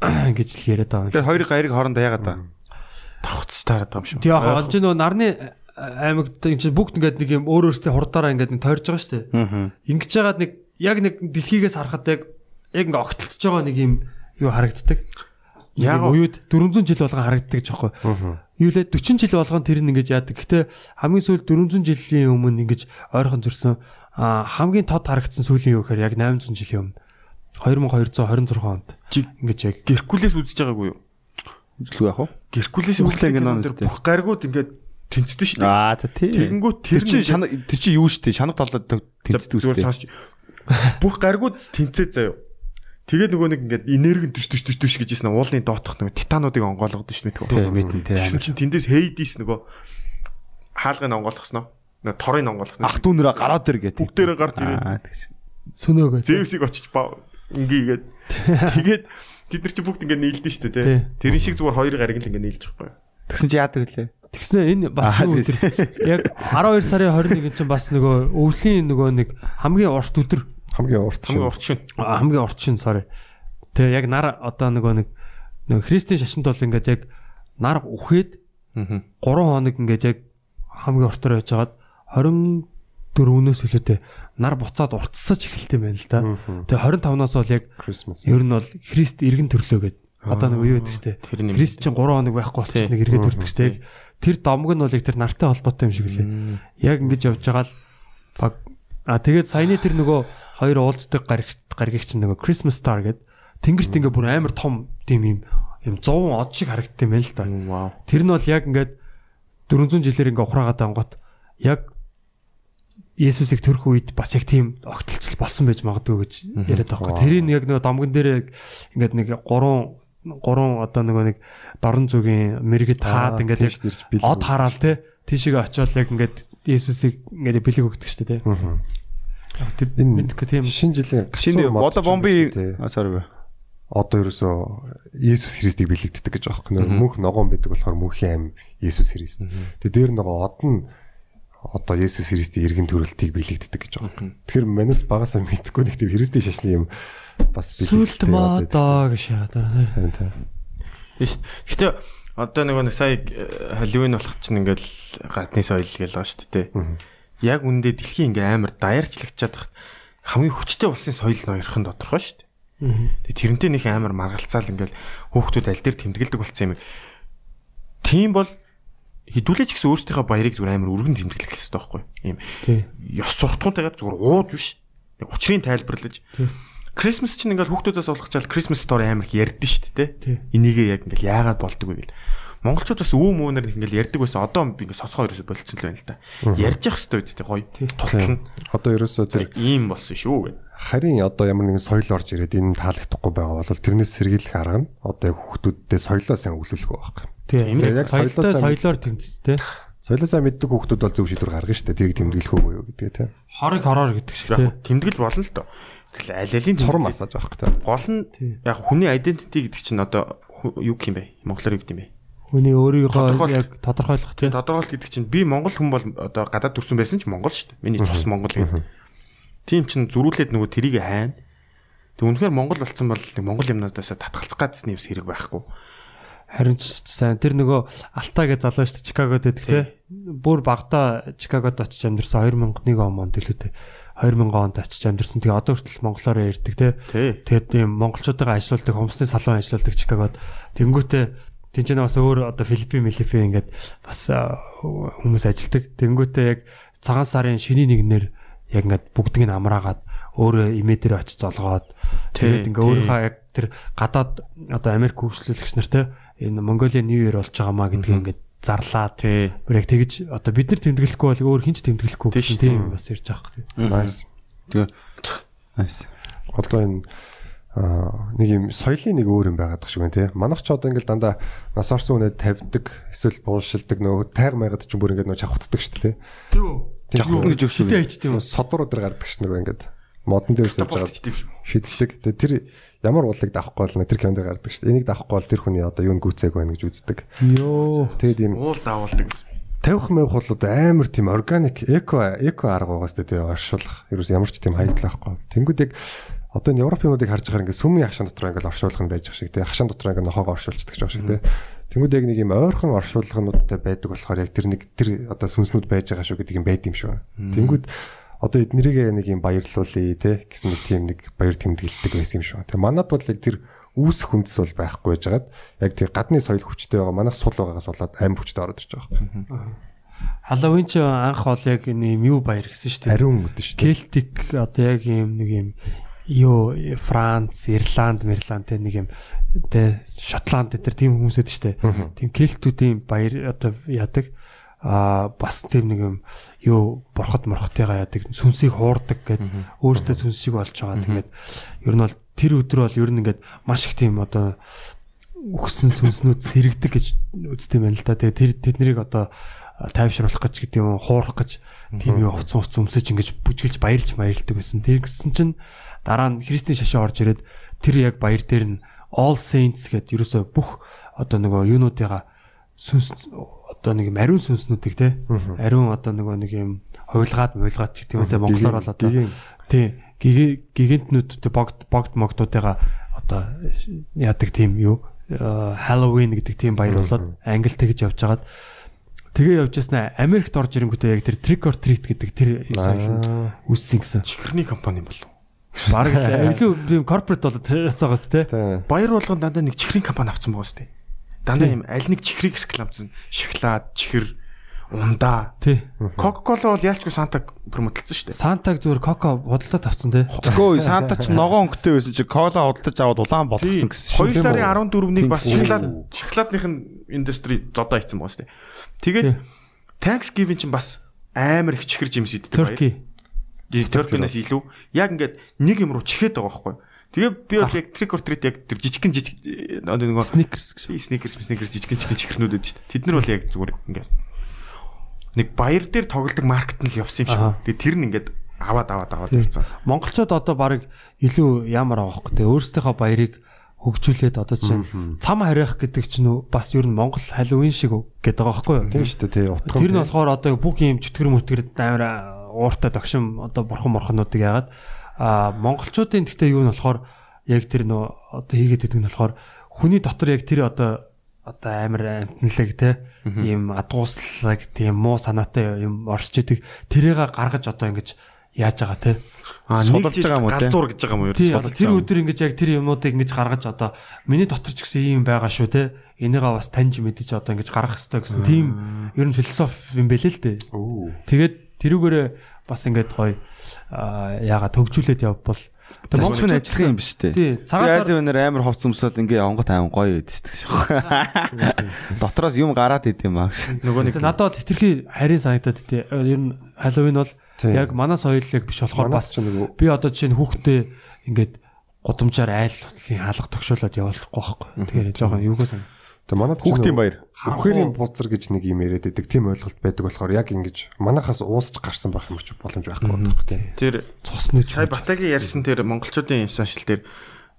гэж л яриад байгаа. Тэр хоёр гайрыг хоорондоо яагаад та? Давхц таарад байгаа юм шүү. Тэгээ яг онч нөгөө нарны аймагт энэ чинь бүгд ингээд нэг юм өөр өөртөө хурдаараа ингээд тойрж байгаа шүү дээ. Аа. Ингэж жагаад нэг яг нэг дэлхийгээс харахад яг яг ингээ огтлцож байгаа нэг юм юу харагддаг. Яг уюуд 400 жил болгон харагддаг гэж байхгүй. Юу лээ 40 жил болгон тэр нь ингэж яадаг. Гэтэ хамгийн сүүл 400 жилийн өмнө ингэж ойрхон зөрсөн а хамгийн тод харагдсан сүүлийн юу гэхээр яг 800 жилийн өмнө 2226 онд ингэж яг Геркулес үзэж байгаагүй юу? Үзлгүй яах вэ? Геркулес Үзлээ кино нэстэй. дээр бүх гаргууд ингээд тэнцдэг шүү дээ. Аа та тий. Тэгэнгүүт Тэр тэр чи нь шанаа тэр чи юу штэ? Шанав талаад тэнцдэг үстэй. Бүх гаргууд тэнцээ заяа. Тэгээд нөгөө нэг ингээд энерги төш төш төш төш гэжсэн уулын доотох нөгөө титануудыг онгойлгоод шүү дээ. Тий, мэдэн тий. Тэгсэн чинь тэндээс хейдис нөгөө хаалгыг онгойлгосноо. Нөгөө торыг онгойлгосноо. Ах дүүнэрэ гараад ир гэдэг. Бүгдээрээ гарч ирээ. Аа тэгш. сөнөөгөө. Зевсийг очиж ба Ингээгээд тэгээд тэд нар чи бүгд ингээд нийлдэн шүү дээ Тий. Тэрэн шиг зүгээр хоёр гариг л ингээд нийлж байгаа юм. Тэгсэн чи яадаг лээ. Тэгснэ энэ бас яг 12 сарын 21 чинь бас нөгөө өвлийн нөгөө нэг хамгийн урт өдөр Хамгийн урт Хамгийн урт шин. Хамгийн урт шин sorry. Тэгээ яг нар одоо нөгөө нэг нөгөө христийн шашинт бол ингээд яг нар үхээд Аа. 3 хоног ингээд яг хамгийн уртаар байжгаад 24-өөс үлээдээ нар буцаад уртсаж эхэлт юм байна л да. Тэгээ 25-наас бол яг ер нь бол Христ иргэн төрлөө гэд. Одоо нэг юу гэдэг. Тэр нэг Христ чинь 3 хоног байхгүй болчих нэг эргээд төрдөг чтэй. Тэр домог нь бол яг тэр нартай холбоотой юм шиг үлээ. Яг ингэж явж байгаа л баг а тэгээд саяны тэр нөгөө хоёр уулздаг гарагт гаргийг чинь нөгөө Christmas Star гэд. Тэнгэрт ингээ бүр амар том тийм юм юм 100 од шиг харагдсан байна л да. Тэр нь бол яг ингээд 400 жилээр ингээ ухраагаад ангот яг Есүсийг төрөх үед бас яг тийм огтлцол болсон байж магадгүй гэж яриад байгаа. Тэрийг яг нөгөө домгон дээр ингээд нэг гурван гурван одоо нөгөө нэг дорн зүгийн мэрэгд таад ингээд яг од хараал те тийшээ очиод яг ингээд Есүсийг ингээд бэлэг өгдөг шүү дээ те. Тэр Энэ мэдгүй тийм шинэ жилийн Шинэ бодо бомби sorry. одоо ерөөсөө Есүс Христийг бэлэгддэг гэж аахгүй нөө мөнх ногоон байдаг болохоор мөнхийн аим Есүс Христ. Тэгээ дээр нөгөө од нь одоо Есүс Христийн иргэн төрөлтийг бэлэгддэг гэж байгаа. Тэгэхээр манас багасаа мэдхгүй нэг тийм Христийн шашны юм бас сүлд маа гэж. Биш. Гэтэ одоо нөгөө сая э, Халливын болох чинь ингээл гадны соёл гэж байгаа шүү дээ. Яг үндэ дэлхийн ингээ амар даяарчлагчаад тахт хамгийн хүчтэй улсын соёл ноёрхон тодорхой шүү дээ. Тэрнтэй нэг амар маргалцаал ингээл хүүхдүүд аль дээр тэмдэглэдэг болсон юм. Тийм бол хідүүлээч гэсэн өөрсдийнхөө баярыг зүгээр амар өргөн тэмдэглэх хэрэгтэй байхгүй юм. Ёс суртахуунтайгаар зүгээр ууж биш. Учрыг тайлбарлаж. Christmas чинь ингээл хүүхдүүдээс уулгачаал Christmas story амар их ярьдэн шүү дээ. Тий. Энийгээ яг ингээл яагаад болдог вэ гэл. Монголчууд бас өвөө мөөнөр ингээл ярьдаг байсан. Одоо би ингээд сосгоо ерөөсө болцсон л байна л да. Ярьж явах хэрэгтэй үстэй гоё. Тултал нь Одоо ерөөсөө тэр ийм болсон шүү гэ. харин одоо ямар нэгэн соёл орж ирээд энэ таалагдахгүй байгаа бол тэрнээс сэргийлэх арга нь одоо яг хүүхдүүддээ соёлоо сайн өглөөлөх байгаа. Тийм. Тэгээ яг соёлоо сайн- соёлоор тэмцэж те. Соёлоо сайн мэддэг хүүхдүүд бол зөв шийдвэр гаргана шүү дээ. Тэрийг тэмдэглэх үгүй юу гэдэг тий. Хорыг хороор гэдэг шиг те. Яг тэмдэглэж болно л доо. Тэгэл аль алийн Цурам тэмдэглэл- масаж авах тий. Гол нь яг хүний identity гэдэг чинь одоо юу гэх юм бэ? Монголоор юу гэдэг юм бэ? Хүний өөрийгөө яг тодорхойлох те. Тодорхойлт гэдэг чинь би монгол хүн бол одоо гадаад төрсэн байсан ч монгол шүү дээ. Миний цус монгол гэдэг. Тийм чинь зөрүүлээд нөгөө тэрийг хайна. Тэг үнэхээр монгол болсон бол монгол юмнаас татгалцах гадсны юмс хэрэг байхгүй. Харин ч сайн тэр нөгөө Алта гэж залуу шүү дээ Чикагод байдаг те. Бүр багада Чикагод очиж амьдэрсэн 2001 онд илүү те. 2000 онд очиж амьдэрсэн. Тэгээ одоо хүртэл монголоор ярьдаг те. Тэгээд тийм монголчуудаа ажилуулдаг, хомсны салон ажилуулдаг Чикагод. Тэнгүүтээ тэнцэнэ бас өөр одоо Филиппин, Филиппин ингээд бас хүмүүс ажилдаг. Тэнгүүтээ яг цагаан сарын шөнийн нэгнэр яг ингээд бүгдийг нь амраагаад өөрөө имээ дээр очиж золгоод тэгээд ингээ өөрийнхөө яг тэр гадаад одоо Америк хөгжлөлөгч нартай энэ Mongolia New Year болж байгаамаа гэдгийг ингээд зарлаад Тий. бүр яг тэгж одоо бид нар тэмдэглэхгүй бол өөр хинч тэмдэглэхгүй гэсэн тий. тийм бас ярьж байгаа хэрэг. Nice. Тэгээ nice. Одоо энэ аа нэг юм соёлын нэг өөр юм байгаад байгаа шүү гэн тий. Манайх ч одоо ингээл дандаа нас орсон үнэд тавьдаг эсвэл буушилдаг нөө тайг майгад ч бүр ингээд нөө чавхтдаг шүү дээ тий. Тийм. Жавхтна гэж. Нөө содор өдр гардаг ш нөгөө ингээд модон дээрс явж байгаа шүү. шидэлдэг. Тэгээ тэр ямар уулыг давахгүй бол тэр календар гардаг шүү дээ. Энийг давахгүй бол тэр хүний одоо юу гүцээг байна гэж үздэг. Йоо. Тэгээд ийм Уул даавалдаг гэсэн. тавих мавих бол одоо амар тийм органик эко эко арга байгаа сте тэгээ оршуулах. Ерөөс ямар ч тийм хаягдл байхгүй. Тэнгүүд яг одоо энэ европынуудыг харж байгаа ингээд сүмийн хашаан дотор ингээд оршуулах нь байж байгаа шиг тэгээ хашаан дотор ингээд нохоог оршуулцдаг ч шиг тэгээ. Тэнгүүд яг нэг юм ойрхон оршуулгануудтай байдаг болохоор яг тэр нэг тэр одоо сүнснүүд байж байгаа шүү гэдэг юм байд юм шүү. Тэнгүүд одоо эднэрийг нэг юм баярлуулъя те гэсэн нэг тийм нэг баяр тэмдэглэдэг байсан юм шүү. Тэгээ манад бол яг тэр үүсэх хүндэс бол байхгүй байжгаад яг тэр гадны соёл хүчтэй байгаа манайх сул байгаагаас болоод аим хүчтэй ороод ирж байгаа юм. Халлоуин ч анх бол яг энэ юм юу баяр гэсэн шүү дээ. Ариун үдэн шүү дээ. Келтик одоо яг юм нэг юм юу Франц, Ирланд, Мерланд те нэг юм те Шотланд тэр тийм хүмүүс байдаг шүү дээ. Тийм келтүүдийн баяр одоо яадаг а бас тийм нэг юм юу борхот морхотыгаа яадаг сүнсийг хуурдаг гэдэг өөртөө сүнс шиг болж байгаа. Тэгээд ер нь бол тэр өдөр бол ер нь ингээд маш их тийм одоо үхсэн сүнснүүд сэрэгдэг гэж үздэг юм байна л да. Тэгээ тэр тэднийг одоо тайвшруулах гэж гэдэг юм хуурах гэж тийм юу хувц хувц өмсөж ингэж бүжгэлж баярлж баярлдаг байсан. Тэр гэсэн чинь дараа нь Христийн шашин орж ирээд тэр яг баяр дээр нь All Saints гэдэг ерөөсөө бүх одоо нөгөө юунуудыгаа сүнс одоо нэг юм ариун сүнснүүдийг те. Ариун одоо нөгөө нэг юм хувилгаад муулгаад ч гэдэг юм те монголоор бол одоо тий. Гигантнүүд богд богд могдуудыгаа одоо яадаг тийм юу? Halloween гэдэг тийм баяр болоод англи тэгж явж хагаад тэгээ явж яснаа Америкт орж ирэнгүүтээ яг тэр trick or treat гэдэг тэр соёл үүссэн гэсэн. чихэрний компани болов. Бараг илүү корпорат болоод цаагаас те. Баяр болгонд дандаа нэг чихрийн компани авсан байгаа сте. Дандаа юм аль нэг чихрийг рекламцсан. Шоколад, чихэр, ундаа. Тий. Coca-Cola бол яалчгүй Санта промотлсон шүү дээ. Сантаг зүгээр коко бодлоо тавцсан те. Тэггүй Санта ч ногоон өнгөтэй байсан чи кола худалдаж аваад улаан болгосон гэсэн 2 сарын 14-нийг бас шоколад шоколадных нь индустри зодоо хийсэн байгаа шүү дээ. Тэгээд Thanksgiving чинь бас амар их чихэр жимс иддэг. Turkey. Turkey-наас илүү яг ингээд нэг юм руу чихээд байгаа байхгүй. Тэгээ би бол яг trick or treat яг тэр жижигхэн жижиг нөгөө Snickers гэж. sneakers sneakers жижигхэн жижигхэн шүү дээ. Тэд нар бол яг зүгээр ингээд нэг баяр дээр тоглодог маркет нь л явсан юм шиг. Тэгээ тэр нь ингээд аваад аваад аваад явсан. Монголчууд одоо баг илүү ямар хөөхгүй те өөрсдийнхөө баярыг хөгжүүлээд одоо чинь цам харих гэдэг чинь бас ер нь Монгол халуун шиг гэдэг байгаа байхгүй юу? Тийм шүү дээ тий утга. Тэр нь болохоор одоо бүх юм чөтгөр мөтгөр амар ууртай догшин одоо бурхан морхонуудыг яагаад а монголчуудын гэхдээ юу нь болохоор яг тэр нөө одоо хийгээд идэг нь болохоор хүний дотор яг тэр одоо одоо амар амтналаг те ийм адгууслаг тийм муу санаатай юм орсч идэг. Тэрийг гаргаж одоо ингэж яаж байгаа те? А Сулалж байгаа юм уу, те? Галзуур гэж байгаа юм уу? одоо тэр өдөр ингэж яг тэр юмнуудыг ингэж гаргаж одоо миний дотор ч гэсэн ийм байгаа шүү те. Энийгээ бас таньж мэдэж одоо ингэж гаргах хэрэгтэй гэсэн. Тийм ер нь философи юм бэлээ л дээ. Тэгээд тэрүүгээрээ бас ингэж гоё аа, яага төгжүүлээд явбал монголын ажиллах юм биш үү? тий цагаан аль өнөр амар ховц өмсөөл ингээ онгот аим гоё байдаг шүү дээ. Дотроос юм гараад идэм аа. Нөгөө нэг надад бол хитрхи харийн санагдаад тий ер нь Halloween бол яг манай соёлыг биш болохоор бас би одоо жишээ нь хүүхдээ ингээд гудамжаар айлтлын хаалга тогшуулаад явуулахгүй байхгүй. Тэгэхээр жоохон юугаа сан. Тэг манад ч Хүүхдийн баяр. Бүхэрийн бузар гэж нэг юм яриад байдаг. Тийм ойлголт байдаг болохоор яг ингэж манахаас уусч гарсан байх юм ч боломж байхгүй байна тийм. тэр Цусны ч сая Батагийн ярьсан тэр монголчуудын инсаншил дээр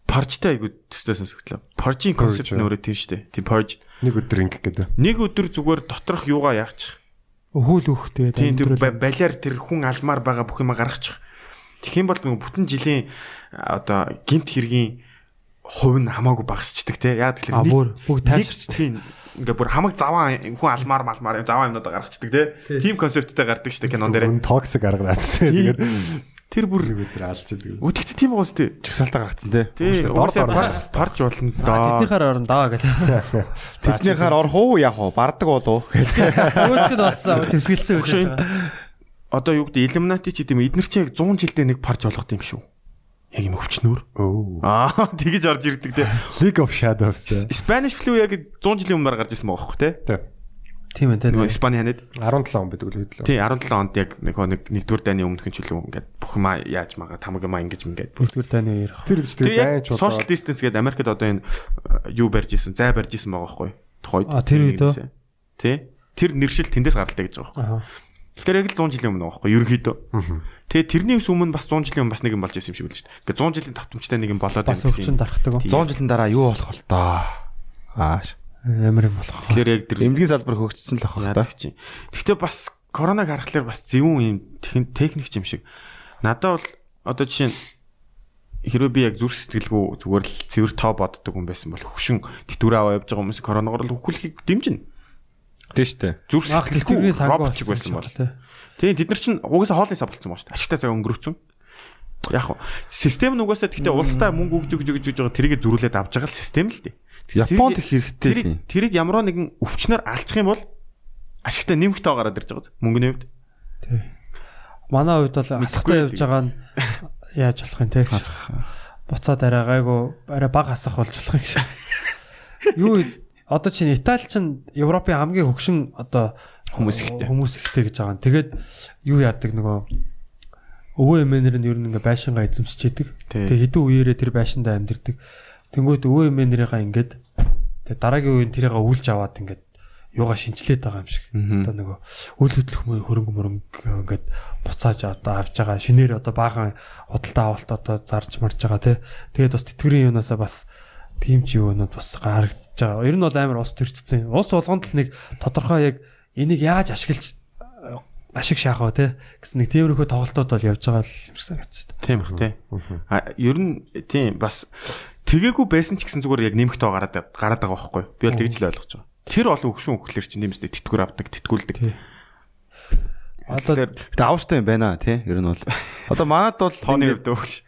паржтай айгуу төстэй сонсогдлоо. Паржийн концепт өөрөө тийм дээ. Тийм парж. Нэг өдөр ингэх гэдэг. Нэг өдөр зүгээр доторх юугаа яачих. өхөөл өөх тэгээд Тийм тэр балиар тэр хүн алмаар байгаа бүх юма гаргачих. Тэгэх юм бол бүтэн жилийн одоо гинт хэргийн хувь нь хамаагүй багасчдаг те. Яа тэгэхээр бүр бүгд тайвширчдаг. Тийм. Ингээ бүр хамаг заваа хүн алмаар малмаар заваа юмнууд гаргацдаг те. Тим концепттэй гардаг штэ кинон дээр. Өн токсик гаргаад зүгээр Тэр бүр нэг өдөр алж идэг. Үтгэж тийм байгаас тээ. Чагсаалтаа гаргацсан тий. Тий. Дор дор парч болно доо. тэднийхэр орон даа гэл. Тэднийхаар орох уу яах вэ? Бардаг болов уу? Төвсгэлцэн үгүй Хөшөө. байгаа. Одоо юу гэдэг Illuminati ч гэдэм эднэр чи яг 100 жилдээ нэг парч болгох юм шүү. Яг юм өвчнөр. Оо. Аа тэгэж орж ирдэг те. League of Shadows. Spanish flu яг 100 жилийн өмнө гарч ирсэн байгаа хөх те. Тийм ээ Нөгөө тийм. Испани ханад. 17 он байдаг л хэд л. Тий 17 онд яг нэг нэг нэгдүгээр дайны өмнөхөн ч үлээ ингээд бүх юм яаж магаа тамаг юм ингэж ингээд. Бүгдгээр таны ярих. Тэр ч Тэгээ тэр яг дайнч social distance гэдэг Америкт одоо энэ э, юу барьж исэн, зай барьж исэн байгаа байхгүй. Тухайд. А, тэр үед? Тий. Тэр нэршил тэндээс гаралтай гэж байгаа байхгүй. Тэгэхээр яг л 100 жилийн өмнө байгаа байхгүй ерөнхийдөө. Тэгээ тэрнээс өмнө бас 100 жилийн өмнө бас нэг юм болж исэн юм шиг үлж шүү дээ. Ингээд 100 жилийн тавтамжтай нэг юм болоод Бас байна өвчин дарахдаг. 100 жилийн дараа юу болох вэ таа? Ааш. Амар юм болох. Тэгэхээр яг тэр Эмнэлгийн салбар хөгжсөн л ах та. Гэхдээ бас коронавиг харахаар бас зөвүүн юм техник техник юм шиг. Надад бол одоо жишээ нь хэрвээ би яг зүрх сэтгэлгүй зүгээр л цэвэр тоо боддог хүн байсан бол хөшин тэтгэврээ аваа явж байгаа хүмүүс коронавигоор л хөхүүлэхийг дэмжинэ. Тийм шүү дээ. Зүрх сэтгэлгүй тэтгэврийн санг робот шиг байсан бол. тий. Тийм тэд нар чинь угаасаа хоолны сав болсон байгаа шүү дээ. Ашигтай цаг өнгөрөөцөн. Яг уу систем нь угаасаа гэхдээ улстай мөнгө өгж өгж өгж байгаа тэрийг зөрүүлээд авч байгаа л систем л дээ. Японд их хэрэгтэй л тэрийг ямар нэгэн өвчнөр алчих юм бол ашигтай нэмэх тоо гараад ирж байгаа мөнгөний хувьд. Тий. Манай хувьд бол хасахтай явж байгаа нь яаж болох юм те. Буцаад арай гайгүй арай баг хасах болж болох юм гэж. Юу одоо чинь Итали чинь Европын хамгийн хөгшин одоо Хүмүүс ихтэй. хүмүүс ихтэй гэж байгаа. Тэгээд юу яадаг нөгөө өвөө эмээнэр нь ер нь ингээ байшингаа эзэмсэж идэг. Тий. Тэгээ хэдэн үеэрээ тэр байшиндаа амьдэрдэг. Тэнгүүт өвөө эмээнэрийнхаа ингээд тэгээ дараагийн үеийн тэрийг үлж аваад ингээд юугаа шинжилээд байгаа юм шиг. Одоо нөгөө үл хөдлөх хөрөнгө мөрөнгө ингээд буцааж одоо авч байгаа шинээр одоо баахан худалдаа авалт одоо зарж марж байгаа тий. Тэгээд бас тэтгэврийн юунаасаа бас тийм ч юунууд бас харагдаж байгаа. Ер нь бол амар ус төрчихсөн. Ус болгонд л нэг тодорхой яг энийг яаж ашиглаж э, ашиг шаах вэ те гэсэн нэг тиймэрхүү тоглолтууд бол явж байгаа л юм шиг санагдчих. Тийм бах тий. А ер нь тийм бас тэгээгүй байсан ч гэсэн зүгээр яг нэмэх тоо гараад гараад байгаа байхгүй. Би бол тэгж л ойлгож байгаа. Тэр олон хөвшин хөхлөр чинь нэмсдээ тэтгэвэр авдаг, тэтгүүлдэг. Одоо Гэтэ авштай юм байна тий. Ер нь бол. Одоо манад бол Тооны хувьд өгч.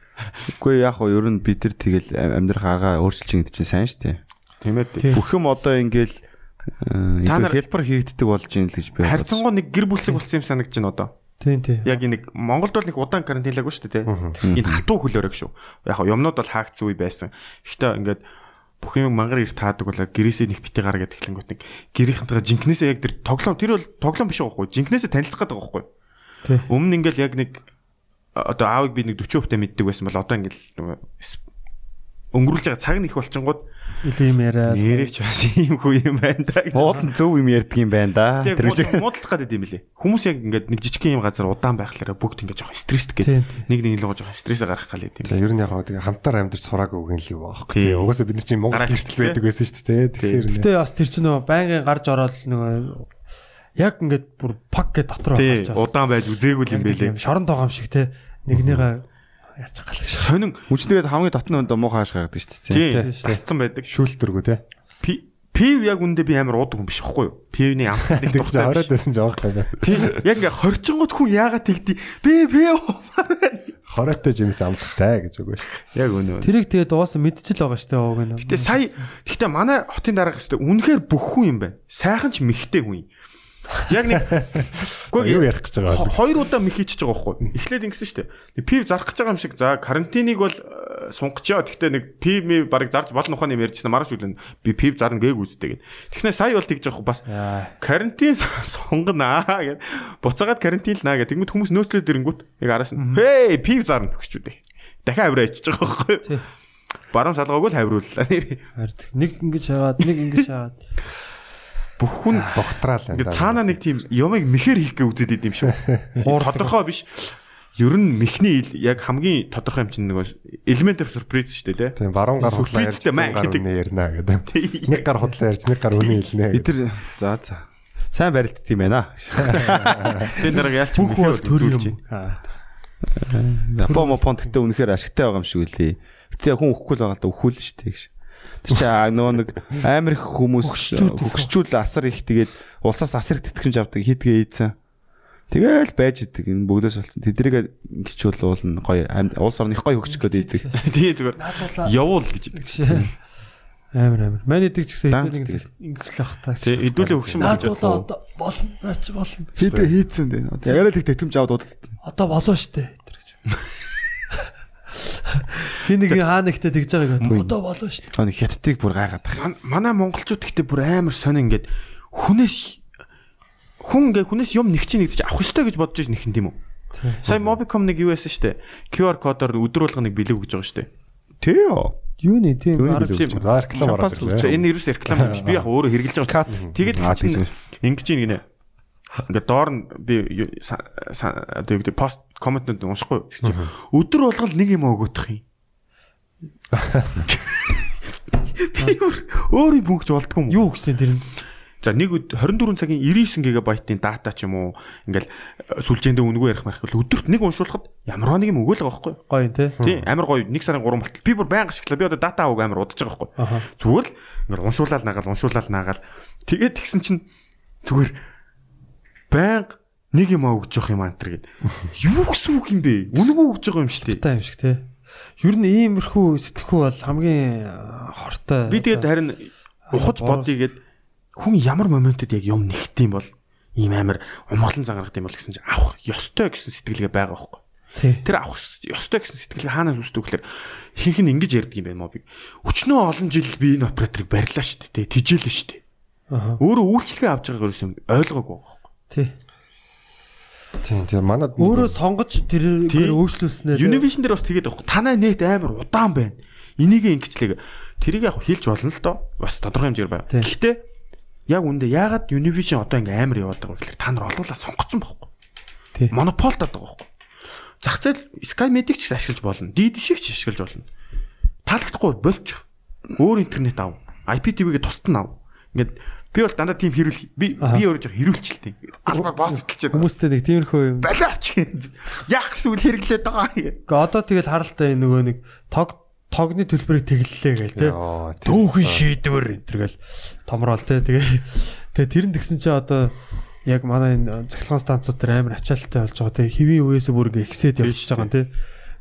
Үгүй яг уу ер нь бид нар тэгэл амьдрах аргаа өөрчилж ингэ чинь сайн шүү дээ. Тийм ээ. Тий. Бүх юм одоо ингээл э, илүү хэлбэр хийгддэг болж юм л гэж би Харьцангуй нэг гэр бүлсэг болсон юм санагдаж байна одоо. тийм тийм. Яг нэг Монголд бол нэг удаан карантинлаагүй шүү дээ. Энэ хатуу хөлөөрөг шүү. Яг юмнууд бол хаагдсан үе байсан. Гэхдээ ингээд бүх юм мангар ир таадаг бол гэрээсээ нэг битээ гараад эхлэнгүүт нэг гэрийнхэнтэйгээ жинкнээсээ яг тэр тоглоом тэр бол тоглоом биш байхгүй. Жинкнээсээ танилцах гэдэг байхгүй. Өмнө ингээл яг нэг одоо аавыг би нэг 40% та мэддэг байсан бол одоо ингээл өнгөрүүлж байгаа цаг нь их болчингууд илүү юм яриа. нэрэж бас ийм хүү юм байна да. Уулын зөв юм ярьдаг юм байна да. Тэр шиг. муудалцах гэдэг юм лээ. Хүмүүс яг ингээд нэг жижиг юм газар удаан байхлаараа бүгд ингээд жоохон гэдэг. тийм. Нэг нэг л жоохон стрессээ гаргах гал юм. За ер нь яг гоо тэгээ хамтаар амьдарч сураагүй үг юм л юу аахгүй. Тий. Тэгээ угаасаа бид нар чинь Монгол гэртэл байдаг байсан шүү дээ. Тэгэхээр нэ. Гэтэ бас тэр чинь нөгөө байнгын гарч ороод нөгөө яг ингээд бүр пак гэ Тий, гарч бас. удаан байж үзээгүй юм бэлээ. Шорон тоогоо юм шиг те. Нэгнийгээ яач гал гэж. Сонин Үчнэгээд хамгийн дотны өндө муу хааш гаргадаг шүү дээ. тий тасцсан байдаг. шүүлтэргүй те. Пи пив яг үндэ би амар уудаг юм биш байхгүй юу? Пивний амт нэг Тэгж дуртай ороод байсан жоох гашаа. Тий, яг ингээ хорчингууд хүн яагаад тэгдий? Би пив Хороотой жимс амттай гэж үгүй шүү дээ. Яг үнэ. Тэрийг тэгээд уусаа мэдчихэл байгаа штэ ууг нь. Гэтэ сая гэтэ манай хотын дараах хэвээр үнэхээр бүх хүн юм байна. Сайхан ч мэхтэй хүн юм. Яг нэг Гэхдээ юу ярих гэж байгаа Хоёр удаа мэх хийчихэж байгаа байхгүй. Эхлээд ингэсэн шүү дээ. Пив зарах гэж байгаа юм шиг. За карантиныг бол э, сунгачаа. Гэхдээ нэг пив ми барыг зарж болно ухааны юм ярьжсэн маргааш үлэн би пив зарна гээг үздэг. Тэгснэ сая бол тэгж байгаа бас карантин сунгана гэд. Буцаагаад карантинлнаа гэд. Тэгмэд хүмүүс нөөцлөд ирэнгүүт яг араас нь хей пив зарна гэхчүү дээ. Дахин авираа ичиж байгаа байхгүй. Баруун салгаагүй л. Хард. Нэг ингэж шаагаад, нэг ингэж шаагаад. Бүх хүн Докторал Ингээд цаана нэг тийм ямыг мэхэр хийх гээ үзээд идэм шүү. Тодорхой биш. Ер нь мэхний ил- яг хамгийн тодорхой юм чинь нэг элемент of surprise шүү дээ тий. Тийм баруун гар худлаа ярьж гар гэдэг. үнэ ярина гэдэг. Нэг гар худлаа ярьж нэг гар үнэ хэлнэ. Бид тэр за за. Сайн барилддаг юм байна. Тэр нарыг яалч Бүх бол төр юм. Япон мопон гэхдээ үнэхээр ашигтай байгаа юм шиг үлээ. Гэтэ хүн өөхгүй л байгаа л да өхүүл шүү дээ гэж. Тэр чи нөгөө нэг амар их хүмүүс хөгсчүүл асар их тэгээд улсаас асар их тэтгэмж авдаг хийдгээ ийцэн. Тэгэл байж идэг энэ бүгдээс болсон. Тэдрийг гिचүүл уулна гоё улс орны их гоё хөгжих гээд идэг. тий зүгээр явуул гэж. Амар амар. Манайдаг ч гэсэн хэзээ нэг ингэх л ах та. Тий хэдүүлээ хөгшин болж Наадуулаа одоо болно. Наач болно. Хийдгээ хийцэн дээ. Яриад их тэтгэмж аваад удаад. Одоо болоо штэ. Хин нэг хаа нэгтээ тэгж байгааг бод. Одоо болоо штэ. Аа хятадыг бүр гайгаад тах. Ман- Манай монголчууд гэхдээ бүр амар сонь ингээд хүнээс хүн ингээ хүнээс юм нэг чинь нэгдэж авах ёстой гэж бодож иж нэхэн тийм үү? Сая Mobicom нэг юу байсан штэ. QR кодоор өдөр болгоныг бэлэг өгж байгаа штэ. Тий ёо. Юу нэ тийм Юу нэ, Тийм. За реклам ороод ирлээ. Энэ ерөөс реклам юм биш. Би яг өөрөө хэрглэж байгаа. Тэгээд ингэж ийн гинэ. Ингээ доор нь би одоо юу гэдэг пост комментнууд уншихгүй гэсэн чинь өдөр болгол нэг юм өгöөх юм. Би өөр- өөрийн мөнгөж болдгоо юм. юу гэсэн тэр нь? За нэг өд- 24 цагийн 99 ГБ-ийн дата ч юм уу ингээл э, сүлжээндээ үнэгүй ярих марх бол өдөрт нэг уншуулахад ямар нэг юм өгөөл байгаа байхгүй? Гоё те. Тий, амар гоё. Нэг сарын 3 болтол. Би бүр байнга ашиглаа. Би одоо дата аваг амар удаж байгаа байхгүй. Зүгээр л ингээд уншуулаад нагаал, уншуулаад нагаал. Тэгээд тэгсэн чинь зүгээр байнга нэг юм өгж явах юм энэ гэд. Юу гэсэн үг юм бэ? Үнэгүй өгж байгаа юм шүү дээ. Та юм шиг те. Ер нь иймэрхүү сэтгэхүй бол хамгийн а, хортой. Би тэгээд харин ухаж бодъё гэд хүн ямар моментод яг юм нэгдэм бол ийм амар умгалан зангарахд юм бол гэсэн чинь авах ёстой гэсэн сэтгэлгээ байгаа байхгүй. Тэр авах ёстой гэсэн сэтгэлгээ хаанаас үүсдэг гэхээр ихэнх нь ингэж ярьдаг юм байна мобиг. Өчнөө олон жил би энэ операторыг барьлаа шүү дээ. Тижээлээ шүү дээ. Өөрөө үйлчлэгээ авч байгаагаар юусэн ойлгоогүй байхгүй. Тий. Тийм тийм манад Өөрөө сонгож тэрээр Тий. өөрчлүүлснээр Univision дээр бас тэгээд байхгүй. Танай нэт амар удаан байна. Энийгээ ингэчлэг. Тэрийг яг хэлж болно л доо. Бас тодорхой хэмжээр байна. Гэхдээ яг үндэ ягаад Univision одоо ингээм амар яваад байгаа вэ гэхээр та нар олуулаа сонгоцсон байхгүй. Тий. Монополд байгаа байхгүй. Зах зээл Sky Medic ч ашиглаж болно. DD шиг ч ашиглаж болно. Таалагдахгүй бол болч өөр интернет ав. IPTV-гээ тусад нь ав. Ингээд би бол дандаа тийм хэрүүл би би өөрөө жоо хэрүүлчилтэй. Албаар босс тэлчээд Хүмүүстэй нэг тиймэрхүү юм. балаач гэж. Яг эсвэл хэрэглээд байгаа. Гэхдээ одоо тэгэл харалтай нөгөө нэг тог тогны төлбөрийг тэглэлээ гээл тий. Түүхэн шийдвэр энэ төр гэл томроол тий. Тэгээ тэгээ тэр нь тэгсэн чи одоо яг манай энэ цахилгаан станцууд дээр амар ачаалттай болж байгаа тий. Хэвийн үеэс бүр ингээ ихсээд явчихж байгаа юм тий.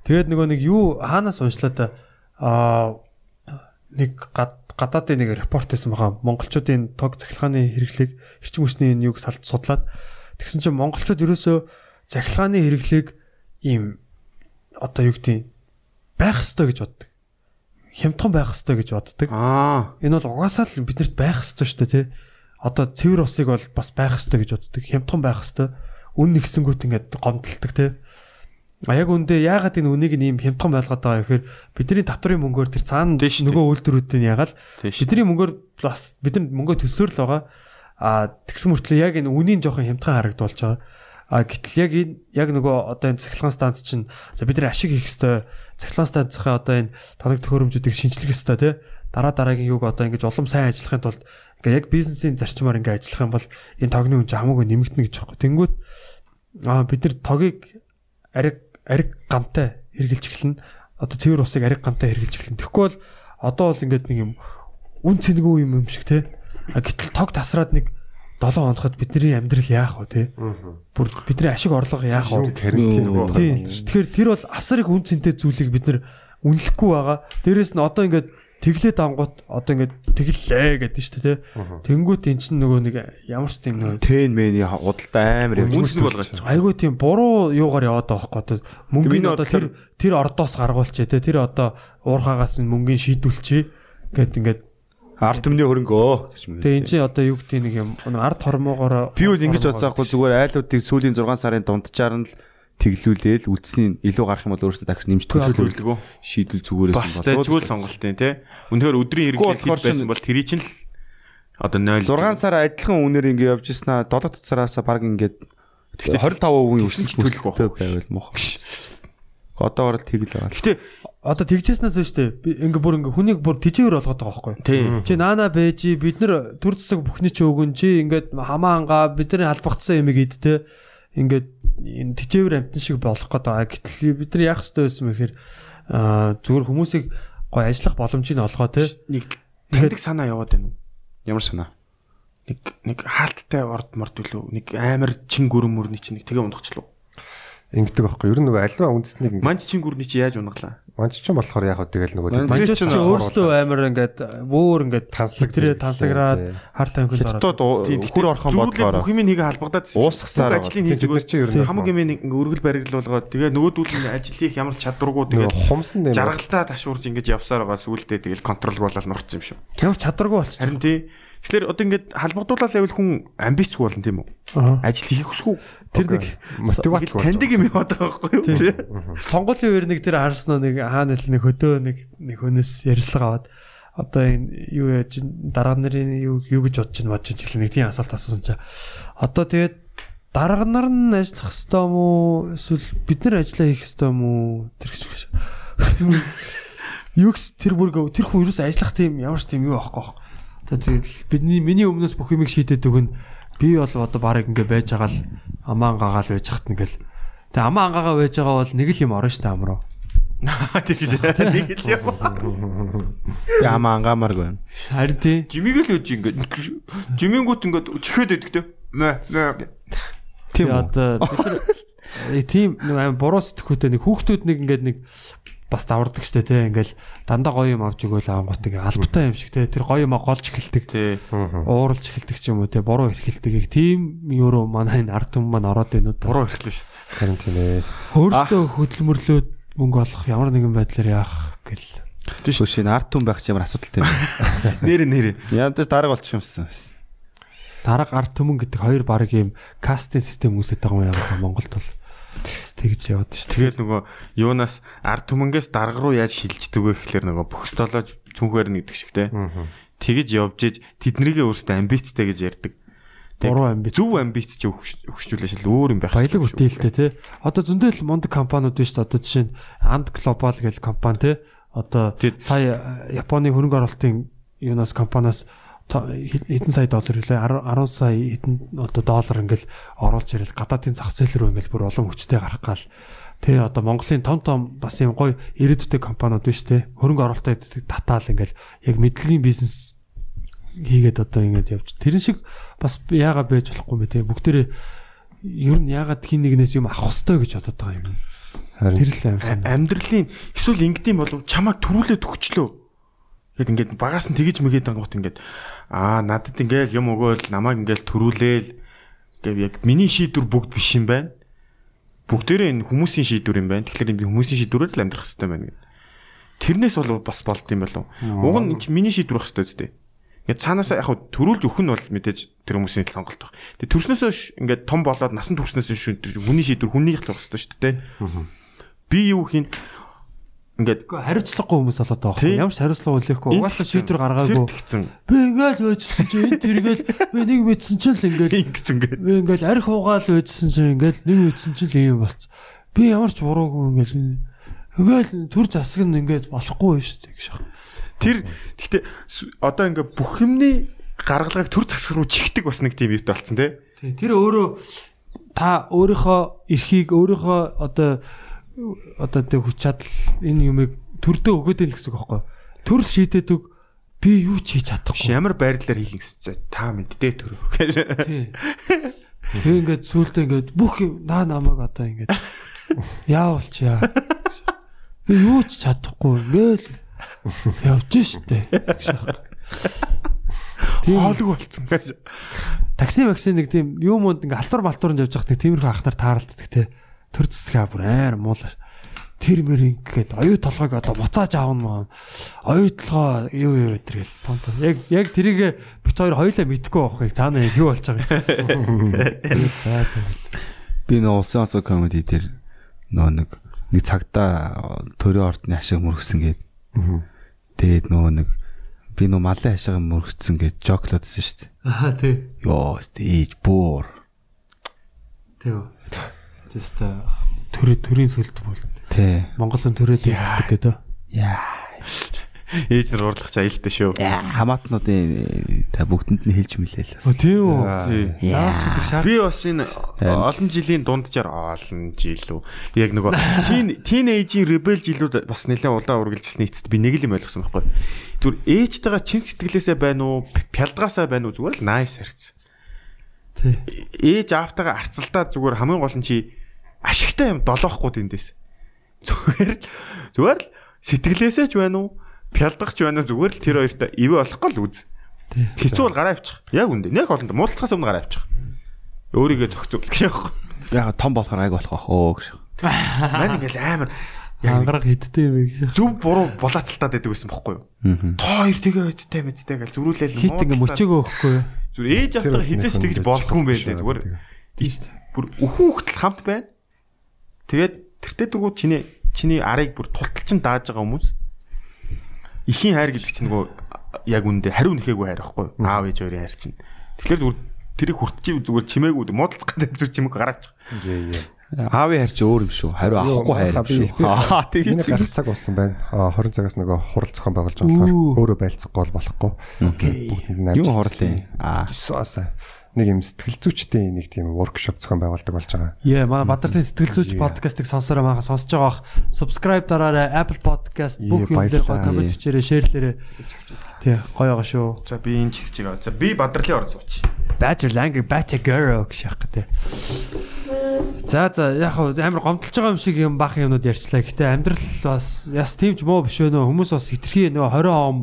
Тэгээд нөгөө нэг юу хаанаас уншлаа аа нэг гад гадаадын нэг репорт хийсэн байгаа. Монголчуудын тог цахилгааны хэрэглээг эрчим хүчний энэ юг судлаад тэгсэн чинь монголчууд ерөөсөө цахилгааны хэрэглээг ийм одоо юу гэдэг байх ёстой гэж боддог. Хямдхан байх ёстой гэж боддог. Аа. Энэ бол угаасаа л биднэрт байх ёстой шүү дээ тий. Одоо цэвэр усыг бол бас байх ёстой гэж боддог. Хямдхан байх ёстой. Үн нэгсэнгүүт ингээд гомдолдог тий. А яг үндэ яагаад энэ үнийг ийм хямдхан байлгаад байгаа гэхээр бидний татврын мөнгөөр тэр цаана нөгөө үйлдвэрүүдийн ягаал Тийш. бидний мөнгөөр бас бидний мөнгө төсөөр л байгаа. А тэгсэн мөртлөө яг энэ үнийн жоохон хямдхан харагдуулж байгаа. А гэтэл яг энэ яг нөгөө одоо энэ цахилгаан станц чинь за бид нар ашиг хийх ёстой. Цахилгаан станцынхаа одоо энэ тоног төхөөрөмжүүдийг шинжлэх ёстой тий. Дараа дараагийн юг одоо ингэж улам сайн ажиллахын тулд ингээ яг бизнесийн зарчмаар ингээ ажиллах юм бол энэ тогны үн чинь хамаагүй нэмэгдэнэ гэж байна. Тэнгүүт а бид нар тогийг ариг ариг гамтай хэрглэж эхэлнэ. Одоо цэвэр усыг ариг гамтай хэрглэж эхэлнэ. Тэгэхгүй бол одоо бол ингээд нэг юм үн цэнгүй юм юм шиг те. А гэтэл тог тасраад нэг 7 хоногт бидний амьдрал яах вэ те. Бүр бидний ашиг орлого яах вэ? карантин Нөгөө- байдаг. Тэгэхээр тэр бол асар их үн цэнтэй зүйлийг бид нар үнэлэхгүй байгаа. Дээрээс нь одоо ингээд тэглээд ангууд одоо ингээд тэглэлээ гэдэг нь шүү дээ. Тэнгүүт эн чинь нөгөө нэг ямар ч тийм нөгөө Тэн мэний худалдаа амар Үнсэг болгож байгаа. айгүй тийм буруу юугаар яваад байгаа одоо мөнгөний одоо тэр тэр ордоос гаргуулчээ те тэр одоо уурхаагаас нь мөнгөний шийдүүлчээ гэд ингээд арт өмнө хөрөнгөө гэж мөн. тэгээ эн чинь одоо юу гэдэг нэг юм ард хормоогоор Би үл ингэж бодсаахгүй зүгээр айлуудыг сүүлийн 6 сарын дундчаар нь л тэглүүлээл үлдсний илүү гарах юм бол өөрөөсөө дахиж нэмж төлөвлөл төлөвлөгөө. шийдэл зүгээрээс Бас тэжгүй л сонголтын тий. Үнэхээр өдрийн хэрэглэл байсан бол тэрий чинь л одоо 0 6 сар адилхан үнээр ингэ явж ирсэн аа. 7 сараас баг ингээд 25% тэгсэн өсөлт төлөхтэй байвал мох. Одоогор л тэгл байгаа. Гэтэ одоо тэгжсэнээс биш би ингээ бүр ингээ хүнийг бүр тижээвэр болгоод байгаа байхгүй чи наана бэжи бид нар төр засаг бүхний чи өгөн чи ингээд хамаа ангаа бидний халбагдсан юмыг идтэй ингээд энэ тижээвэр амтан шиг болох гээд байгаа гэтэл бид нар яах ёстой байсан мэхээр аа зүгээр хүмүүсийг гой ажиллах боломжийг олгоо те Нэг таньдаг санаа яваад байна уу? Ямар санаа? Нэг нэг хаалттай орд морд үлээ. Нэг амар чин гүрэн мөрний чинь нэг тэгээ ундагчлаа. Ингэдэг байхгүй. Ер нь нөгөө альва үндэснийг ингэ- Манч чин гүрний чи яаж унглаа? манч ч юм болохоор яг хөө тэгэл нөгөө Манч манжууч чи өөрсдөө амар ингээд бөөр ингээд Тансаг зэрэг тансаграад хар тамхинд Хятад хөр орхон бодлоор бүх юм нэг халбагдаад Уусгасаар ажлын хийж өгөөд чи ер нь хамаг юм ингээ өргөл бариглуулгаад тэгээ нөгөөдүүл нь ажил хийх ямар чадваргүй тэгээ хумсан нэм жаргалзаа ташуурж ингэж явсаар байгаа сүултээ тэгэл контрол болоод нурцсан юм шүү. ямар чадваргүй болчих. Харин тий. Тэгэхээр одоо ингээд халбагдуулаад байвал хүн амбицгүй болно тийм үү? Ажил хийх хүсгүй. Тэр нэг мотивац Ингээд таньдаг юм яваад байгаа байхгүй юу? Тий. сонгуулийн үеэр нэг тэр харсан нэг хаана л нэг хөдөө нэг нэг хүнээс ярьслага аваад одоо энэ юу яаж ин дарга нарын юу юу гэж бодож чинь бодож чинь нэг тийм асуулт асуусан чаа. Одоо тэгээд дарга нар нь ажиллах хэвээр юм уу эсвэл бид нар ажиллаа хийх хэвээр юм уу тэр гэж байна. Юу гэс тэр бүр тэр хүн юу ч ажиллах тийм ямар ч тийм юу байхгүй. Одоо тэгэл бидний миний өмнөөс бүх юмыг шийдээд өгнө. Би бол одоо баг ингээ байж байгаа л амаан гагаал байж хат нэгэл. Тэгээ амаан гагаа байж байгаа бол нэг л юм орно штэ амруу. Тэгээс нэг л юм. Яма ангамааргүй байна. Харин тий. Жимиг л үж ингээд жимингүүт ингээд чихээд те. Мэ мэ. Тийм? Одоо бид нар э, тийм нэг буруу сэтгхүүтэй нэг хүүхдүүд нэг ингээд нэг бас давардаг штэ тий ингээл дандаа гоё юм авч өгөөл аангууд ингээ албатай юм шиг тий тэр гоё юм голж эхэлдэг. Тий. ууралж эхэлдэг ч юм уу тий буруу эрхэлдэг тийм юуруу манай энэ ард түмэн маань ороод байна уу Буруу ихлээ ш. харин тийм ээ. өөртөө хөдөлмөрлөөд мөнгө олох ямар нэгэн байдлаар яах гэл. Түш энэ арт хүн байх чи ямар асуудалтай юм. Нэр нэр. Ядаж дарга болчих юмсан. дарга ард түмэн гэдэг хоёр баг юм. Кастинг систем үүсэж байгаа юм яг Монголд бол тэгж яваад дээ Тэгээд нөгөө юунаас ард түмэнгээс дарга руу яаж шилждэг вэ гэхэлэр нөгөө бүх столож цүнхээр нь гэдэг шиг те. тэгэж явж иж тэднэрийгээ өөрсдөө амбицтай гэж ярьдаг. Буруу амбиц. Зөв амбиц өгч- өгчүүлээ шал өөр юм байх Баялаг бүтээлтэй тий. Одоо зөндөл мундаг компаниуд биш? Одоо жишээ нь Ant Global гэх компани тий. Одоо сая э, Японы хөрөнгө оруулалтын юунаас компаниас хэдэн сая доллар хэлээ 10 10 сая хэдэн одоо доллар ингээл оруулж ирэл гадаадын зах зээл рүү ингээл бүр олон хүчтэй гарах гал. Тий одоо Монголын том том бас юм гоё ирээдүйтэй компаниуд биш тий хөрөнгө оруулалтад татаал ингээл яг мэдлэгийн бизнес хийгээд одоо ингэж явж. Тэрэн шиг бас яагаад байж болохгүй мэ тий бүгдээрээ ер нь яагаад хин нэгнээс юм авах хэвээр гэж бодоод байгаа юм. Тэр л аим амьдралын эсвэл ингэдэм болов чамайг төрүүлээд өгчлөө. Яг ингээд багаас нь тэгэж мэгээд байгаа гот ингээд аа надад ингээл юм өгөөл намайг ингээл төрүүлээл гэв яг миний шийдвэр бүгд биш юм байна. Бүгдээрээ энэ хүмүүсийн шийдвэр юм байна. Тэгэхээр би хүмүүсийн шийдвэрээр л амьдрах хэрэгтэй байна гэдэг. Тэрнээс бол бас болд юм болов. Уг нь миний шийдвэр байх хэрэгтэй үстэй. Ингээд цаанаас яг төрүүлж өгөх нь бол мэдээж тэр хүмүүсийн сонголт баг. Тэгээ төрснөөс хойш ингээд том болоод насан турснаас хойш тэр хүний шийдвэр хүнийх л байх хэрэгтэй шүү дээ. Би юу хийн ингээд хариуцлагагүй хүмүүс болоод байгаа байхгүй ямар ч хариуцлага үлээхгүй угаасаа шийдвэр гаргаагүй. Би ингээл байжсэн чи энэ тэргээл би нэг мэдсэн чинь л ингээл. Ингэсэн ингээд. би ингээл арх угаал байжсэн чинь ингээл нэг мэдсэн чинь л юм болц. Би ямар ч буруугүй ингээл. Ингээл төр засаг нь ингээд болохгүй шүү дээ гэж. Тэр гэхдээ одоо ингээд бүх юмны гаргалгааг төр засаг руу чихдэг бас нэг тийм юутай болцсон тий. Тий, тэр өөрөө та өөрийнхөө эрхийг өөрийнхөө одоо одоо тэг хүч чадал энэ юмыг төрдөө өгөөд л гэсэн үг байхгүй. Төрөл шийдээд өг би юу ч хийж чадахгүй. ямар байдлаар хийх гэсэн та мэддээ төр. Тий. Тэг ингээд сүултээ ингээд бүх наа намайг одоо ингээд яавалч яа. Би юу ч чадахгүй ингээл явж штэ. Тийм Хоолог болцсон гэж. такси вакцины нэг тийм юм уу ингээ алтур малтурнд явж байхад тиймэрхүү ахнаар тааралддаг те. Төр зэсгээ бүр аяар муулаа. Тэр мэр ингээд оюу толгойг одоо буцааж аавна маа. Оюу толгой юу юу өдргээл тон тон. Яг яг тэрийг бит хоёр хоёлаа мэдгүй байхыг цаана яг юу болж байгаа юм. За за. Би нөө улсын онцгой комеди дээр нөө нэг нэг цагтаа төрийн ордны ашиг мөргсөн гээд. Тэгээд нөгөө нэг би нөө малын ашиг мөргсөн гээд жоклодсон шүү дээ. Аа тий. Йоо, ээж буур. Тий. Just төрөө төрийн сүлд бол Тэ. Монголын төрөөд явдаг гэдэг. Яа. Ээж нар уурлах ч аюултай шүү. Хамаатнуудын та бүгдэнд нь хэлж мэлээ л. Өө тийм үү. Тий. Заавч гэдэг шаардлага. Би бас энэ олон жилийн дунджаар олон жил үү. Яг нөгөө тин тинейжийн ребел жилүүд бас нэлээд удаан үргэлжилсний эцэст би нэг л юм ойлгосон байхгүй. Зүгээр ээжтэйгээ чин сэтгэлээсээ байна уу, пялдгаасаа байна уу зүгээр л nice харьцсан. Тий. ээж аавтайгаа арцалтаа зүгээр хамгийн гол нь чи ашигтай юм долоохгүй тэндээс. Зүгээр л зүгээр л сэтгэлээсээ ч байна уу? Пялдах ч байна уу? Зүгээр л тэр хоёртой ивэ болохгүй л үз. Хэцүү бол гараа авчих. Яг үндэ. Нэг хоолнд муудалцахаас өмнө гараа авчих. Өөрийгөө зохицуул гэж яах. Яг том болохоор айг болох ах оо гэж. Мань ингээл амар Ангараг хидтэй юм гэж. зөв буруу булаацалтаад байдаг байсан бохгүй юу? Тоо хоёр тэгээ өдтэй мэдтэй гэж зүрүүлээл Хит ингээ мөчөөгөө өгөхгүй. Зүгээр ээж автайгаа хизээч тэгж болохгүй юм байлээ зүгээр. бүр өхөн хөлтөл хамт байна. Тэгээд тэртээ дөрвөө чиний чиний арыг бүр тулталчин дааж байгаа хүмүүс ихийн хайр гэдэг чинь нөгөө яг үндэ хариу нэхээгүй хайр байхгүй аав ээж хоёрын хайр чинь. Тэгэхээр зүгээр тэрийг хүртчих зүгээр чимээгүй муудалцах гэдэг зүг чимээг гараачих. Аавын хайр чи өөр юм шүү. Хариу авахгүй хайр юм шүү. Аа Миний тэгээд гарах цаг болсон байна. Аа 20 цагаас нөгөө хурал зохион байгуулж байгаа болохоор өөрөө байлцахгүй бол болохгүй. Окей. юу хурлын. Аа. Сааса нэг юм сэтгэл зүйчдийн нэг тийм воркшоп зохион байгуулдаг болж байгаа. Яа, манай Бадартын сэтгэл зүйч подкастыг сонсороо маахан сонсож байгаа бах. Subscribe дараарай. Apple Podcast бүх юм дээр гоё коммент хийрээ, шеэрлээрээ. Тий, гоё байгаа шүү. За би энэ чивчийг аваа. За би бадрлын орон сууч. Badger Langer Batcha Girl яах гэдэг. За за яг амар гомдолж байгаа юм шиг юм бах юмнууд ярьчлаа. Гэтэ амьдрал бас яс тийм ч муу биш вэ нөө хүмүүс бас хитрхи нөө 20 он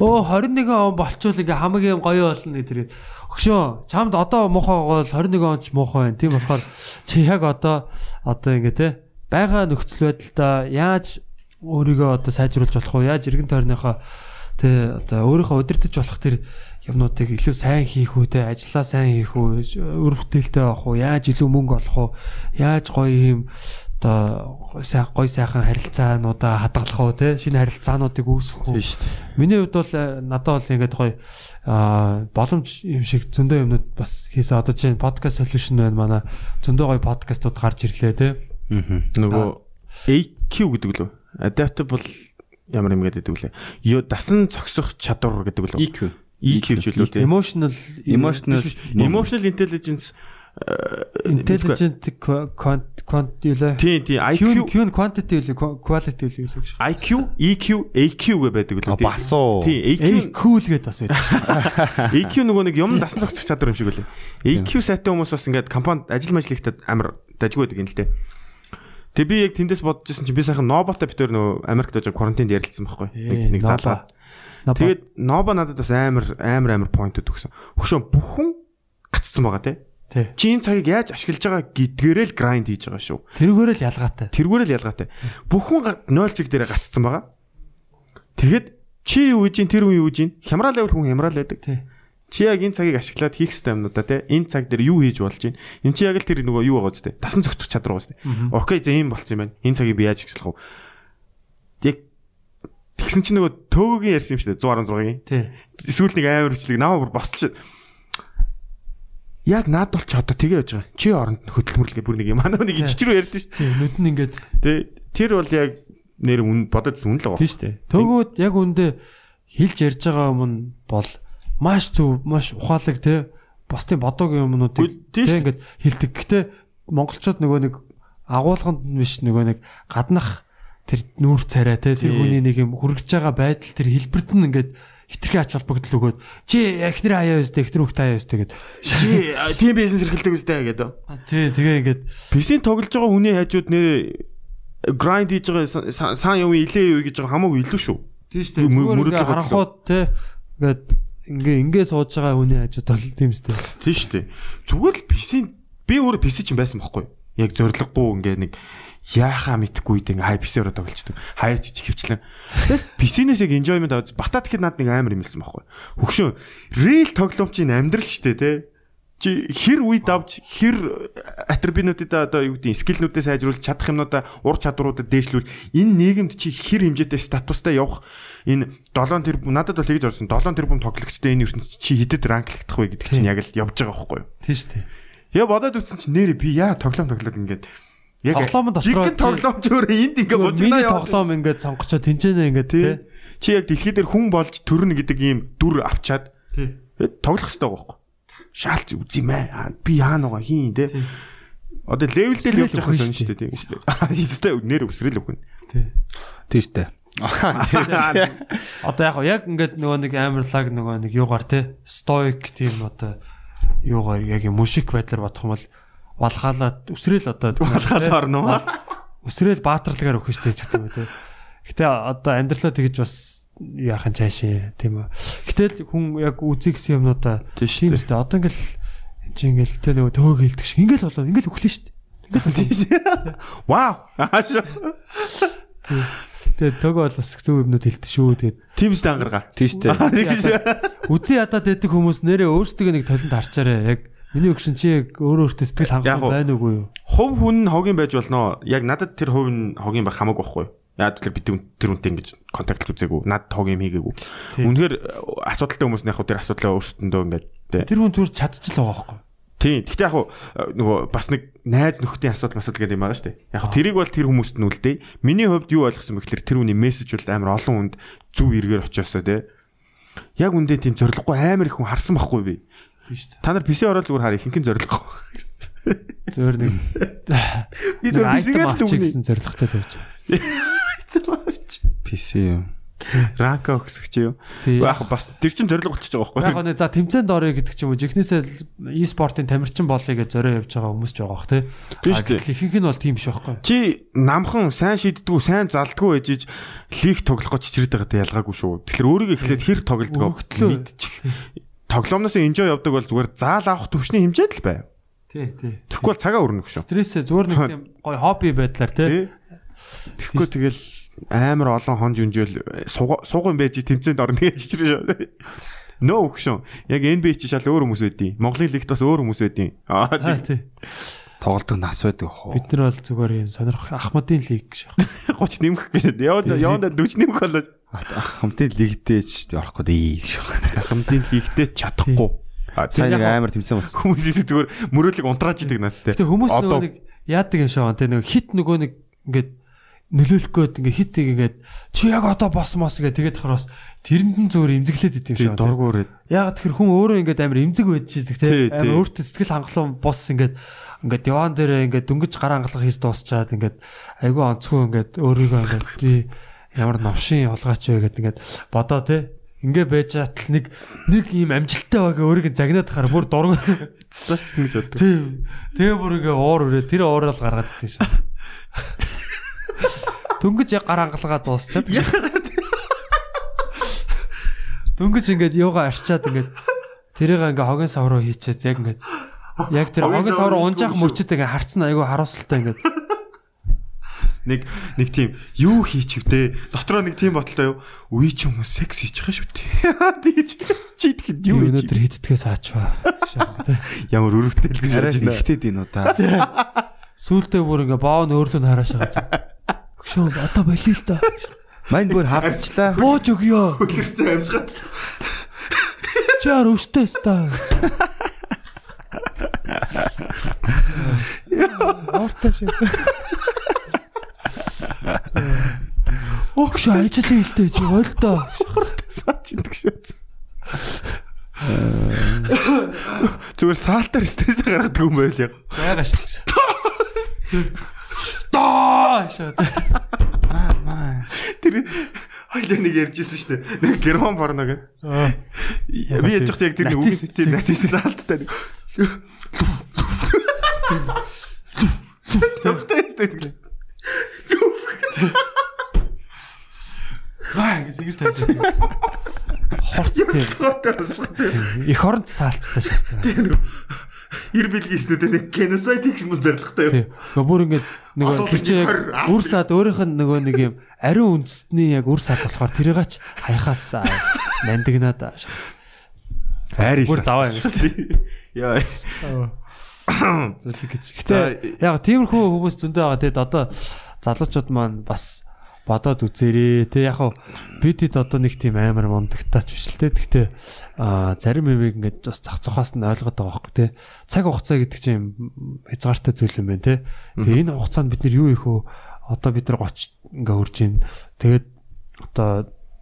өө 21 он болчвол ингээ хамгийн гоё болно гэдэг. Өгшөө чамд одоо муухай бол 21 он ч муухай байна. Тийм болохоор чи яг одоо одоо ингээ те байгаа нөхцөл байдалда яаж өөрийгөө одоо сайжруулж болох вэ? Яаж эргэн тойрныхоо тэ одоо өөрийнхөө удирдах болох тэр юмнуудыг илүү сайн хийх үү те ажиллаа сайн хийх үү өр бүтээлтэй авах уу яаж илүү мөнгө олох уу яаж гоё юм одоо гой сайхан харилцаануудаа хадгалах уу те шинэ харилцаануудыг үүсгэх үү. Миний хувьд бол э, надад бол ингээд аа боломж юм шиг зөндөө юмнууд бас хийсэн. Одоо чинь podcast solution байна манай. Зөндөө гоё подкастууд гарч ирлээ те. Нөгөө AQ гэдэг лөө. Adaptable ямар юм гэдэг лээ. Ёо дасан зогсох чадвар гэдэг лөө. EQ. EQ ч үлээ тийм. Emotional Emotional Emotional intelligence intelligent quant quant юу лээ. тийм тийм IQ Q нь quantity үлээ quality үлээ гэж. IQ EQ AQ гэ байдаг лөө. Бас уу. Тийм Эй AQ cool гэдэг бас байдаг шүү дээ. AQ нөгөө нэг юм дасан зогсох чадвар юм шиг үлээ. AQ сайтай хүмүүс бас ингээд компанид ажил мэл хийхдээ амар дажгүй байдаг юм л дээ. Тэг би яг тэндээс бодож ирсэн чинь би сайхан Нобота битэр нөгөө Америкт очиж карантинд ярилцсан байхгүй. Нэг нэг залгаа. Тэгээд Нобо надад бас амар амар амар поинтууд өгсөн. Хөшөө бүхэн гацсан байгаа. Тий. Чи энэ цагийг яаж ашиглаж байгаа гэдгээрээ л грайнд хийж байгаа шүү. Тэрүүгээр л ялгаатай. Тэргээр л ялгаатай. Бүхэн 0 цэг дээр гацсан байгаа. Тэгэхэд чи юу хийж тэр хүн юу хийж хямрал байвал хүн хямрал байдаг. Тий. Чи яг энэ цагийг ашиглаад хийх ёстой юмнуудаа те. Энэ цаг дээр юу хийж болж ин. Энэ чи яг л тэр нөгөө юу байгаа зү Дасан зохицох чадвар байгаа зү. Окей за ийм болцсон юм байна. Энэ цагийг би яаж ашиглах вэ? Яг тэгсэн чи нөгөө төөгөгийн ярьсан юм шүү дээ 116-ийн. Тий. Эсвэл нэг амар хүчлэг намаа бүр босч Яг наад бол ч одоо тэгээ яж байгаа. Чи оронд нь хөдөлмөрлөгээ бүр нэг юм. Манай нэг ичч рүү ярьдэн шүү Тий. Нүд нь ингээд дээ. Тэр бол яг нэр үн бодож үн л байгаа. тий штэ. Төгөөд яг үндэ хэлж ярьж байгаа юм бол маш зөв, маш ухаалаг те бусдын бодоогийн юмнуудыг тий ингээд хэлдэг. Гэтэ монголчууд нөгөө нэг агуулганд нь биш нөгөө нэг гаднах тэр нүүр царай те тэр Тий. хүний нэг юм хүргэж байгаа байдал тэр хэлбэрт нь ингээд хитрхи ач холбогдол өгөөд чи эхнэр аяа өстэй эхнэр хүүхдээ аяа өстэй гэд Чи а, тийм бизнес эрхэлдэг үстэй гэдэг. тий тэгээ ингээд Бисийн тоглож байгаа хүний хажууд нэр грайнд хийж байгаа сан юу илээ юу гэж байгаа хамаагүй илүү шүү. тий штэ Мө- зүгээр мөрөдлөг ингээд харанхууд те ингээд ингээ ингээ сууж байгаа хүний хажууд бол тийм штэ Тийм шүү. Зүгээр л писийн би өөрөө писи чинь байсан байхгүй. Яг зориггүй ингээ нэг яахаа мэдхгүй үед ингээ хай писи өрөө тоглолцдог. Хаяа чи хөвчлэн. Писинээс яг enjoyment аваад бата тэгэхэд над нэг амар юм хэлсэн байхгүй. Хөгшөө real тоглоом чинь амьдрал дээ те. Чи хэр үед авч хэр атрибутуудаа одоо юу гэдэг скиллнүүдээ сайжруулж чадах юмнуудаа ур чадваруудад дээшлүүл энэ нийгэмд чи хэр хэмжээтэй статустай явах энэ 7 тэрбум надад бол тэгж орсон 7 тэрбум тоглогчтой энэ ертөнд чи хэдэд ранклагдах вэ гэдэг чинь яг л явж байгаа байхгүй юу тий штэ Я бодоод үзсэн чинь нэр би яа тоглоом тоглоод ингээд яг Тоглоом дотроо жигэн тоглоом ч өөрөө энд ингээд болж миний байна тоглоом ингээд сонгочоо тэнцэнэ ингээд тий. чи яг дэлхий дээр хүн болж төрнө гэдэг ийм дүр авчаад тий. Э, тоглох хэрэгтэй байхгүй. Шаалц үзье мэ. Аа, би яа нөгөө хийн те. Одоо левел дээр явж байгаа юм шүү дээ тий аа хэвээ нэр өсрөл өгнө. Тий. Тийм штэ. Одоо яг яг ингээд нөгөө нэг амарлаг нөгөө нэг юугаар те. Стоик тийм одоо юугаар яг юм мушик байдлаар бодох юм бол валхаалаад үсрээл одоо Валхаалаа орно уу? Үсрээл баатарлагаар өгөх штэ ч гэдэг юм те. Гэтэ одоо амьдралаа тэгж бас яахан цаашаа тийм үү. Гэтэл хүн яг үзье гэсэн юмнуудаа Тийм шүү штэ. Одоо ингээл чи ингээл те нөгөө төг хилдэг шиг ингээл болоо ингээл өглөө штэ. Ингээл болоо. Вау Тэгээ төг бол бас зөв юмнууд хилдэг шүү. Тэгээд Тимс ангаргаа Тийм штэ. Үзий ядаад байдаг хүмүүс нэрээ өөрсдөө нэг толинд харчаарэ. Яг миний өгшин чи яг өөрөө өөртөө сэтгэл уу. хангалуун байна уугүй юу? Хов хүн хогийн байж болно. Яг надад тэр хов нь хогийн байх хамаагүй байхгүй. Яг тэр бид тэр үнтэй ингэж контактлж үзээгүй. Над хогийн хийгээгүй. Тийм. Үнэхээр э, асуудалтай хүмүүс нь яг хөө тэр асуудлаа өөрсдөндөө ингэж тэ. Тэр хүн зүгээр чадчихл байгаа байхгүй. Тийм. Гэхдээ яг хөө нөгөө бас нэг найз нөхдийн асуудал масал гэдэг юм байгаа шүү дээ. Яг хөө тэрийг бол тэр хүмүүст нь үлдээ. Миний хувьд юу ойлгосон бэ гэхээр тэр хүний мессеж бол амар олон хүнд зөв эргээр очиосоо тэ. Яг үндэ тийм зориггүй амар их хүн харсан байхгүй би. Тийм шүү Та нар PC ороод зүгээр хараа ихэнх нь зориггүй. дээ. Зүгээр нэг Би зөв PC-гээр л үгүй. гэсэн зоригтой л байж. PC юу? Ранка өгсөг чи юу? Яг бас тэр чин зориг болчихж байгаа Яг байхгүй. нэг за тэмцээнд орё гэдэг ч юм уу. Жихнээсээ л e-спортын тамирчин болъё гэж зорио явж байгаа хүмүүс ч байгаа бах тий. Гэтэл ихэнх нь бол тийм биш байхгүй. Чи намхан сайн шийддгүү, сайн залдгүү ээжиж лиг тоглох гэж чичрээд байгаа даа ялгаагүй шүү. Тэгэхээр өөрийгөө эхлээд хэр тоглодгоо Өгтлөө. мэдчих тоглоомноос enjoy явдаг бол зүгээр заал авах төвчний хэмжээнд л байв. Тий, тий. Тэгэхгүй бол цагаа өрнөх шүү. Стрессээ зүгээр нэг тийм гоё хобби байдлаар тий. Тэгэхгүй тэгэл амар олон хонж өнжөл суугаа юм байж тэмцээнд орно гэж чичрээ шүү. No хөшөө. Яг NBA чи шал өөр хүмүүс байдیں۔ Монголын лигт бас өөр хүмүүс байдیں۔ Аа тий тоглолтог нас байдаг хоо. Бид нар бол зүгээр юм сонирх Ахмадын лиг гэж байна. 30 нэмэх гэж. Яваад яваад 40 нэмэх болоо. Хамтын лигдээч орохгүй дээ. Хамтын лигтээ чадахгүй. А Сайн нэг амар тэмцээн бас. хүмүүсээс зүгээр мөрөөлөг унтрааж идэг нас те. Гэтэ хүмүүс нөгөө нэг яадаг юм шиг байна те нөгөө хит нөгөө нэг ингээд нөлөөлөх гээд ингээд хитийг ингээд чи яг одоо бос мос гэдэг тэгээд тахараас тэрэнд нь зүгээр имзэглээд идэв те. дургуурээд. Яг тэр хүн өөрөө ингээд амар имзэг байж идэг те. Амар өөртөө сэтгэл хангалуун бос ингээд ингээд диван дээр ингээд дөнгөж гар хангалах хийж дуусчаад ингээд айгүй онцгүй ингээд өөрийгөө ингээд би ямар новшин олгаач вэ гэдэг ингээд бодоо те. Ингээ байж атал нэг нэг ийм амжилттай байгаа өөрийг загнаад тахаар бүр дург цаач гэж боддог. Тийм. Тэгээ бүр ингээ уур өрөө тэр уураал гаргаад идэв шээ. Дөнгөж яг гар хангалгаа дуусчаад. Дөнгөж ингээд юугаа арчаад ингээд тэрийг ингээ хогийн сав руу хийчээд яг ингээд яг тэр Хогийн хогийн сав сав руу руу унжаах мөчөд ингээ харцсан айгүй харуулсалтай ингээд Нэг нэг тийм юу хийчихвдээ. Дотроо нэг тийм боталтай юу? Үе ч хүмүүс секс хийчих шүү дээ. Тэгэж чи идэхэд юу хийж өнөөдөр хитгэдгээс аачваа. Ямар өрөвтэй л гэж бодож байна. ихтэй дий нуу та. Сүүлдээ бүр ингээ баав нь өөрлөө нь харааш Гшөө одоо болиё л доо. Мань бүр хавцлаа. Бууж өгөө. Хөрцөө амьсгаад. Чи ар өвчтэй ста. Ортой шээ. Огш ажил хийлдэ чи ойлдоо. Саач идэг шээ. Зүгээр саалтаар стресс гаргадаг юм байл яг. Байгаа шүү. Тоо шээ. Тэр хоёлаа нэг ярьжсэн шүү дээ. Нэг герман порно гэх. Би яаж яг тэр нэг үгүй тийм нацист саалттай нэг. Тэгтээ тэгтээ. Ваа гэж ингэж тавьж байгаа. Хорц тийм. Их хоронт саалттай шээ. Хэр билгийснүүдээ нэг геноцид хийх юм зоригтой юу? Нөгөө бүр ингээд нөгөө тэр чинь яг үр сад өөрийнх нь нөгөө нэг юм ариун үндэстний яг үр сад болохоор тэрийгач хаяхаас нандинаад Айр бүр заваа юм шүү. Яа. Зөвлөг гэж. Гэтэ яг тиймэрхүү хүмүүс зөндөө байгаа. Тэгэд одоо залуучууд маань бас бодоод үзээрээ. Тэ яг хав бидэд одоо нэг тийм амар мондагтаач биш л те. Гэхдээ зарим юмыг ингээд бас зах цохоос нь ойлгоод байгаа байхгүй те. Цаг хугацаа гэдэг чинь хязгаартай зүйл юм байна те. Тэгээ энэ хугацаанд бид нар юу их вэ? Одоо бид нар 30 ингээ хурж ийн. Тэгээд одоо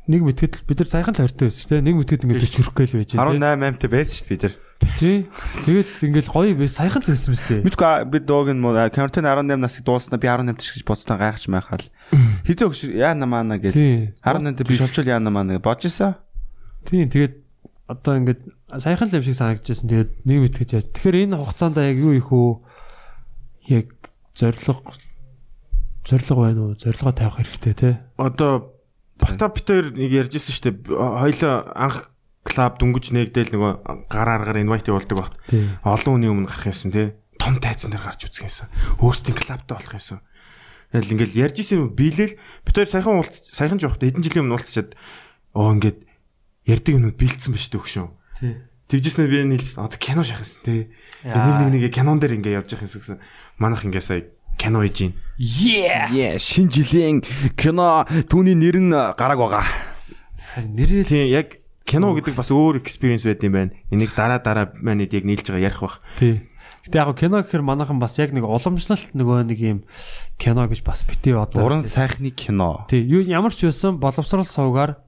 нэг мэтгэд бид нар саяхан л хортой байсан те. Нэг мэтгэд ингээд чөрөх гээл байж те. 18 8-тай байсан шүү дээ бид нар. Тий. Тэгээд ингээл гоё би саяхан л байсан мэт те. Мэдгүй а, би дууг нь Камертон 18 насыг дууснаа би 18 гэж бодсоо гайхаж майхаал. Хизээ өгш яана маана гэж. Тий. 18 би шовчул яана маана бодчихсан. Тийм тэгээд одоо ингээд саяхан л юм шиг санагдчихсан. Тэгээд нэг мэтгэж яаж. Тэгэхээр энэ хугацаанд яг юу их үү? Яг зориг зориг байна уу? Зорилгоо тавих хэрэгтэй те. Одоо бата битээр нэг ярьжсэн шүү дээ. Хоёлоо анх клуб дүнгиж нэгдэл нөгөө гар аргаар инвайт явуулдаг багт. Олон хүний өмнө гарах юмсан тий. Том тайзан дээр гарч үзэх юмсан. Өөрсдийн клубтай болох юмсан. Тэгэл ингээл ярьжсэн юм биелэл битээр саяхан уулз саяхан жоохот хэдэн жилийн өмнө уулзчаад оо ингээд ярддаг юмуд бэлдсэн ба дээ өгшөө. Тий. Тэгжсэн би нийлсэн. Одоо кино шахсан тий. Нэг нэг нэг кинон дээр ингээ явж явах юмсан гэсэн. Манайх ингээ сая кино хийж гин. Yeah. Yeah, шинэ жилийн кино түүний нэр нь гараг байгаа. Харин нэрээ Тийм яг кино гэдэг бас өөр experience байд юм байна. Энийг дараа дараа манайд яг нийлж байгаа ярих бах. тий. Гэтэ яг кино гэхэр манайхан бас яг нэг уламжлалт нөгөө нэг юм кино гэж бас битээ одоо. Уран сайхны кино. Тий, юу ямар ч байсан боловсрал сувгаар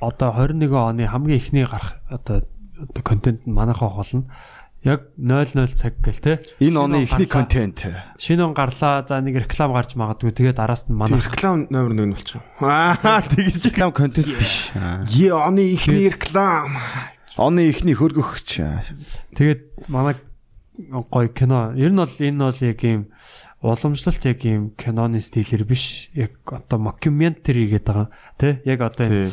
одоо 21 оны хамгийн эхний гарах одоо одоо контент нь манайхаа холно. Яг 00 цаг гэл те. Энэ оны гарлаа. контент. Шинэ он гарлаа. За нэг реклам гарч магадгүй. Тэгээд араас нь манайх Реклам номер 1 болчих. Аа тэгж Реклам контент биш. Е оны ихний реклам. Оны ихний хөргөгч. тэгээд манай гоё кино. Ер нь бол энэ бол яг юм уламжлалт яг юм киноны стилэр биш. Яг одоо mockumentary гэдэг байгаа. Тэ? Яг одоо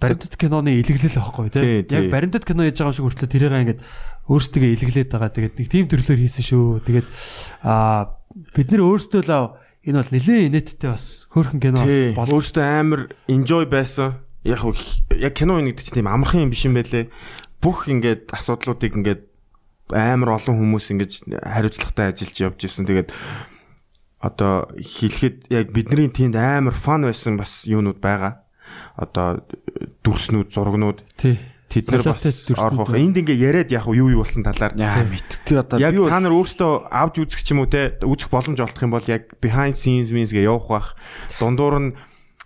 баримтат киноны илэглэл байхгүй Тий. Яг баримтат кино хийж байгаа юм шиг хүртэл тэрийг ингээд өөрсдөө илэглээд байгаа. Тэгээд нэг тийм төрлөөр хийсэн шүү. Тэгээд аа бид нэр өөрсдөө л энэ бол нэлээд инээдтэй бас хөөрхөн кино бол Өөртөө амар enjoy байсан. Яг яг кино нэг чинь тийм амархан юм биш юм байлээ. Бүх ингээд асуудлуудыг ингээд амар олон хүмүүс ингэж хариуцлагатай ажиллаж явж ирсэн. Тэгээд одоо хэлэхэд яг бидний тэнд амар фан байсан бас юунууд байгаа. Одоо дүрснүүд, зургнууд Тий. тэд нар бас орох. Энд ингээ яриад яг юу юу болсон талаар Яа мэд. Тэр одоо Яг та нар өөрсдөө авч үзэх ч юм уу те үзэх боломж олдох юм бол яг behind scenes means гээ явах бах. Дундуур нь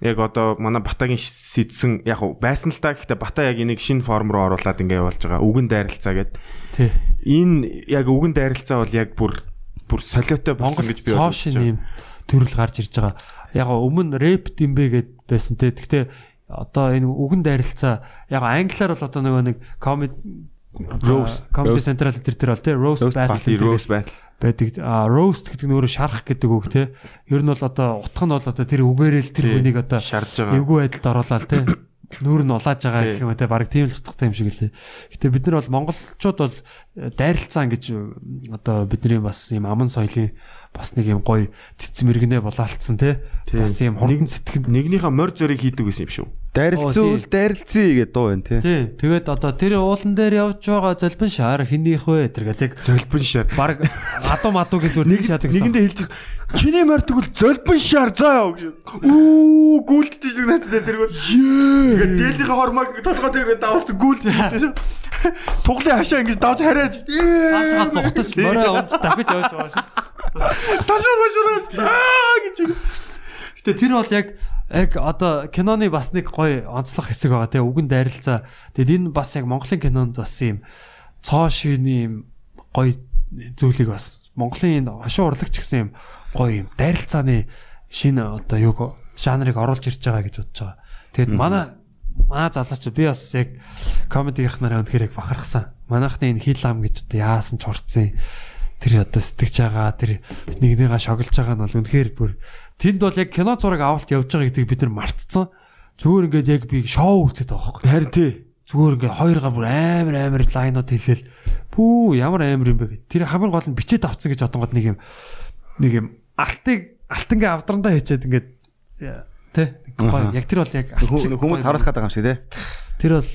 яг одоо манай Батагийн сэдсэн яг байсан л та гэхдээ Бата яг энийг шинэ форм руу оруулаад ингээ явуулж байгаа. Үгэн дайралцаа гэд. Тий. Энэ яг үгэн дайралцаа бол яг бүр бүр солиотой болсон гэж би цоошин ийм төрөл гарч ирж байгаа. Яг өмнө рэп димбэ гэд байсан те. Гэхдээ одоо энэ үгэн дайралцаа яг англиар бол одоо нөгөө нэг comedy Roast, comedy roast. central дээр тэр бол те roast battle Rose battle. байдаг. А roast гэдэг нь өөрөө шарах гэдэг үг те. Ер нь бол одоо утга нь бол одоо тэр үгээрээ л тэр Тий. хүнийг одоо шарж байгаа. эвгүй байдалд оруулаад те нүүр нь улааж байгаа Тий. гэх юм те баг тийм л утгатай юм шиг лээ. Гэтэ бид нар бол монголчууд бол э, дайралцаан гэж э, одоо бидний бас юм аман соёлын бас нэг юм гоё цэцэн мэрэгнээ булаалтсан те Тий. бас юм хурдан сэтгэнд Нэгнийхээ морь зөрийг хийдэг гэсэн юм шүү. Дайралцуул дайралцъя гэдэг дуу байна тий. тий тэгээд одоо тэр уулан дээр явж байгаа золбин шаар хинийх вэ тэр гэдэг Золбин шар. баг адуу мадуу гэж бүр нэг шатдаг Нэгэндээ хэлж чиний морь тэгвэл золбин шар заа гэж. Үү гүйлдэж шиг нацтай тэргүүл. Тэгээд дээлийнхээ хормог толгой дээр давалцсан гүйлдэж. Туглын хашаа ингэж давж хариаж. цаашгаа зүхтаж морой унж дахиж явж байгаа шүү Ташуур машуураас аа гэж. Гэтэ тэр бол яг яг одоо киноны бас нэг гоё онцлог хэсэг байгаа тийм үгэн дайралцаа. Тэгэд энэ бас яг Монголын кинонд бас юм цоо шины юм гоё зүйлийг бас Монголын энэ хошуу урлагч гэсэн юм гоё юм дайралцааны шинэ одоо юг жанрыг оруулж ирж байгаа гэж бодож байгаа. Тэгэд манай маа залууч би бас яг комедигийнхнараа үнэхээр яг бахархсан. Манайхны энэ хил ам гэж одоо яасан ч урцсан тэр одоо сэтгэж байгаа тэр нэгнийгаа шоглож байгаа нь бол үнэхээр бүр тэнд бол яг кино зураг авалт явж байгаа гэдгийг бид нар мартцсан. Зүгээр ингээд яг би шоу үзээд байгаа байхгүй. Харин тий. Зүгээр ингээд хоёргаа бүр амар амар лайнууд хэлээл пүү ямар амар юм бэ гэд. Тэр хамгийн гол нь бичээд авцсан гэж одонгод нэг юм нэг юм алтыг алтангээ авдрандаа хийчээд ингээд гоё яг тэр бол яг Хүмүүс харуулах гэдэг юм шиг тий. тэр бол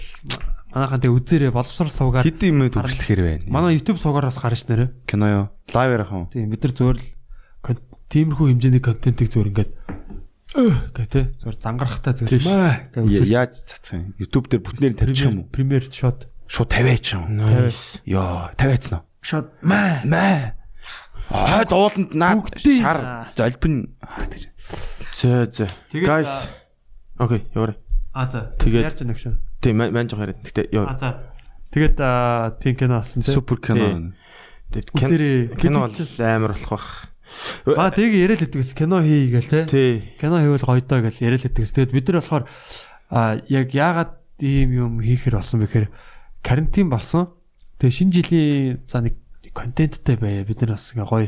манайхан тэг үзээрээ боловсрал суугаад Хэдэн юм төвчлэхэр байна. манай YouTube суугаараас гарч нэрэ. кино юу? Лайв ярах юм. Тийм бид нар зүгээр л кон- тиймэрхүү хэмжээний контентийг зүгээр ингээд гэ тэ зүгээр зангарахтай маа үзүүлж Яаж цацах юм? YouTube дээр бүтнээр тавьчих юм уу? премьер шот Шууд тавиач юм. Йоо, тавиацсан уу? шот маа Мэ. Аа дууланд наад шар золбин тэгж. Зөө зөө. Тэгээд, Guys. Окей, яваарай. а за Тэгээд- ярьж нэг шүү Тийм маань жоох яриад. Гэтэ а яа. за тэгээд аа, тийм кино алсан тий Супер кино. үзээрээ кино бол амар болох бах. Ба тэг яриад л гэдэгс кино хий гээл те Тий. кино хийвэл гоё доо гэж яриад л гэдэгс тэгээд бид нар болохоор а яг яагаад ийм юм хийхэр болсон бэхээр карантин болсон. Тэгээ шинэ жилийн за нэг контенттэй бай бид нар бас ингээ гоё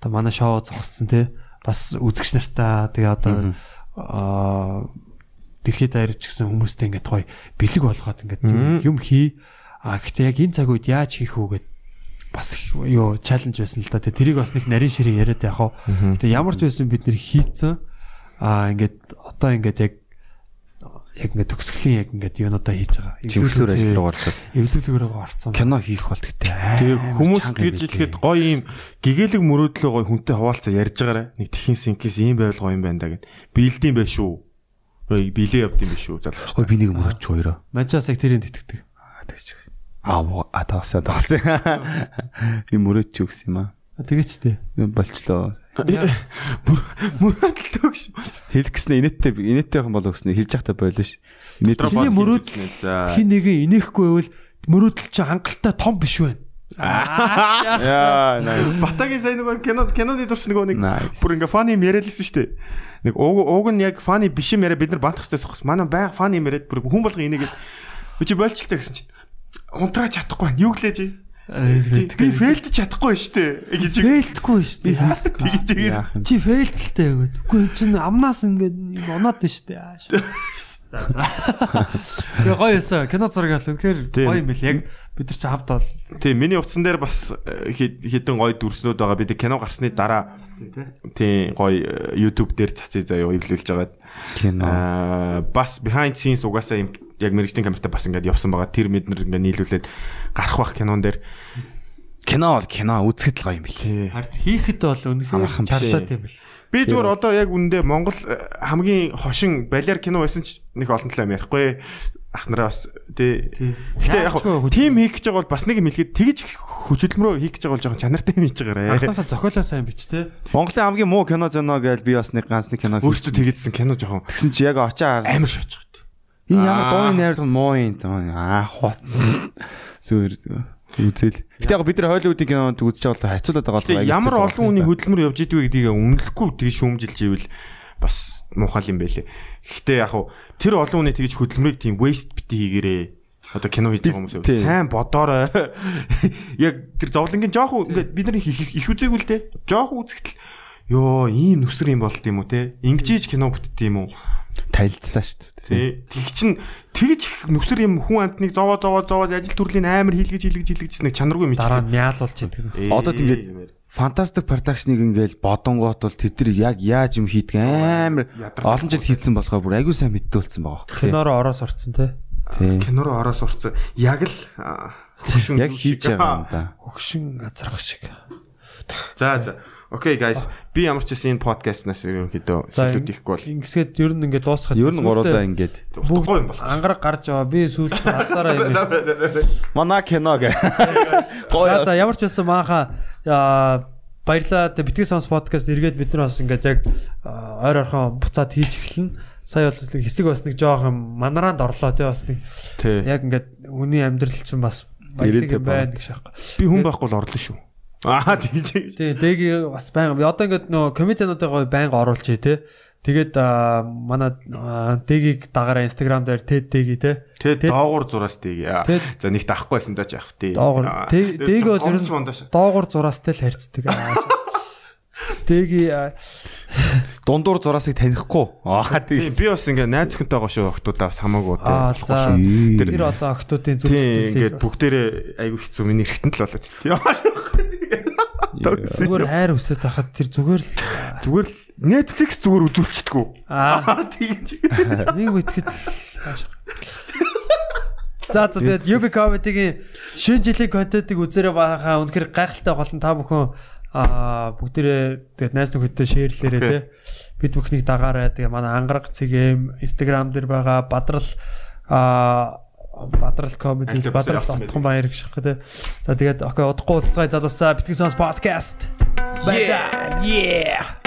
одоо манай шоу зогссон те бас үзэгч нартаа тэгээ одоо аа дэлхийд даяарч гисэн хүмүүстэй ингээд гоё бэлэг болгоод ингээд юм хий. А гэхдээ яг энэ цаг үед яаж хийх үү гэд бас юу чаленж байсан л да. Тэгээ тэрийг бас нэг нарийн ширээ яриад яг хаа. Тэгээ ямар ч байсан бид нэр хийцэн аа ингээд одоо ингээд яг яг ингээд төгсгөлийн яг ингээд юунуудаа хийж байгаа. Чимхлэр ажил руу орсод. эвлүүлгээр орцсон. Кино хийх бол гэхдээ Тэгээ хүмүүс тэгж хэлэхэд гоё юм гэгээлэг мөрөөдлөө гоё хүнтэй хуваалцаа ярьж байгаарэ. Нэг тхийн синкээс ийм байвал гоё юм байна да гэд. Билдэм байх шүү. Ой билээ явд юм биш шүү залууч. Ой би нэг мөрөч хоёроо. Манчаас яг тэрийг тэтгэдэг. Аа тэгж. Аа муу а таасан таасан. Би мөрөч ч өгс юм аа. Тэгээч тээ. Болчлоо. Мөрөөдлөө гэж. Хэлэх гэснээр инээдтэй инээдтэй юм бол өгснө хэлж явахтай бойлоо ш. Инээд Чиний мөрөөдөл За. хин нэг инехгүй байвал мөрөөдөл чи хангалттай том биш вэ? Яа, nice. Батагийн сайн нөгөө кино киноны дурс нөгөө нэг Nice. бүр ингээ фаны юм яриадсэн шүү дээ. Нэг ууг ууг нь яг фаны биш юм яриа бид нар бантах хос. Манай баян фаны юм яриад бүр хүн болго инээгээд чи бойлчлаа гэсэн чинь унтраа чадахгүй байна. Юу гэлээ чи? Би фейлдэж чадахгүй шүү дээ. Гэж фейлдэхгүй шүү дээ. тэгж тэгээс. Чи фейлдэлтэй өгөөд. Үгүй чинь амнаас ингээд унаад нь шүү дээ. За за. Тэгээ гоё эсэ кино зураг бол үнэхээр гоё юм бэл яг бид нар чи хавд бол Тийм миний утсан дээр бас э, хэдэн гоё дүрснүүд байгаа. Би тэг кино гарсны дараа тийм гоё э, YouTube дээр цацыг заяа эвлүүлж байгаад Кино. Аа бас behind scenes угаасаа юм яг мэрэгжлийн камертай бас ингээд явсан байгаа. Тэр мэднэр ингээд нийлүүлээд гарах бах кинон дээр. Кино бол кино үзэхэд л гоё юм бэл. Хард хийхэд бол үнэхээр чарлаад юм бэл. Би зүгээр одоо яг үндэ Монгол э, хамгийн хошин балер кино байсан ч нэг олон талаа юм ярихгүй. Ах нараа бас тий. Гэтэ яг тим хийх гэж байгаа бол бас нэг юм хэлгээд тэгж хөдөлмөрөө хийх гэж байгаа бол жоохон чанартай юм хийж байгаарэ. Анхнаасаа зохиолоо сайн бич те. Монголын хамгийн муу кино зөно гэж би бас нэг ганц нэг кино Өөртөө тэгээдсэн кино жоохон Тэгсэн чи яг очоо амар шооч. Энэ ямар дууны найруулга муу юм аа хот. Зөөр үзэл. Гэтэ яг бид нар Холливуудын кинонд үзэж байгаа бол харьцуулаад байгаа Гэтэ ямар олон хүний хөдөлмөр явж идвэ гэдгийг үнэлэхгүй тэгж шүүмжилж ивэл бас муухай юм байлээ. Гэхдээ яг хуу тэр олон хүний тэгж хөдөлмөрийг тийм waste бити хийгээрээ одоо кино хийж байгаа хүмүүс сайн бодоорой. Яг тэр зовлонгийн жоох ингээд бид нар их үзээгүй л те. Жоох үзэгтэл ёо ийм нүсэр юм болт юм уу те. Ингэж кино бүтдээ юм уу? Танилцлаа шүү дээ. Тий. Тэг чин тэгж их нүсэр юм хүн амтныг зовоо зовоо зовоо ажил төрлийн амар хийлгэж хийлгэж хийлгэжсэн нэг чанаргүй юм Дараа нь мяалуулж нас. Одоо ингээд Fantastic Production-ыг ингээл бодонгоот бол тэд нар яг яаж юм хийдэг амар олон жил хийцэн болохоор бүр аягүй сайн мэддүүлсэн байгаа байхгүй. Кинороо ороос орцсон те. Кинороо ороо сурцсан. Яг л хөшин Яг хийж байгаа юм да. Хөгшин газарх шиг. За за. Окей guys. Би ямар ч гэсэн энэ подкастнаас ерөнхийдөө За, салют хийхгүй бол Ингэсгээд ер нь ингээд дуусгах. Ер нь гуруулаа ингээд. утгагүй юм бол. ангараг гарч яваа. Би сүүлд хазаараа юм. Манай кино гэ. За за ямар ч байсан мааха аа, баярлалаа. Битгий сонс подкаст эргээд бид нар бас ингээд яг ойр орхон буцаад хийж эхэлнэ. Сая бол нэг хэсэг бас нэг жоох юм манараанд орлоо тий бас нэг яг ингээд хүний амьдрал чинь бас баялаг юм байна гэж аахгүй. Би хүн байхгүй бол орлоо шүү. Аа тэгж. Тий, дэги бас байнга одоо ингээд нөө комедиануудаа байнга оруулж тий. Тэгээд аа, манай дэгийг дагаараа инстаграм дээр тэд дэги тий. Тэ доогуур зураас. Тэд- За нэг таахгүй байсан даа ч яах тий. Доогуур Тэг- дэг бол ер нь доогуур зураастай л харьцдаг. Дэги Дундуур зураасыг танихгүй. Аа Тийм тийм. би бас ингээ найз охинтойгоо шүү охтуудаа бас хамаагүй шүү. Тэр олон охтуудын зүг Тийм сэтгэлийг ингээд бас- бүгдээрээ айгүй хэцүү миний эргэтэн л болоод. Зүгээр хайр өсөд тахад тэр зүгээр л Зүгээр л Netflix зүгээр үзүүлчихдэггүй. аа Тэгж. нэг хаашаа. За за тэгээд UB comedy-гийн шинэ жилийн контентыг үзээрэй баахаа үнэхээр гайхалтай болон та бүхэн аа бүгдээрээ тэгээд найз нөхөдтэй шеэрлээрэй Окей. те. Бид бүхнийг дагаарай. Тэгээ манай ангараг цэгэм Instagram дээр байгаа бадрал аа бадрал Ажлын бадрал отхон баяр гэх шиг те. За тэгээд окей удахгүй уулзцай залуусаа битгий сонс подкаст. Баярлалаа. Yeah.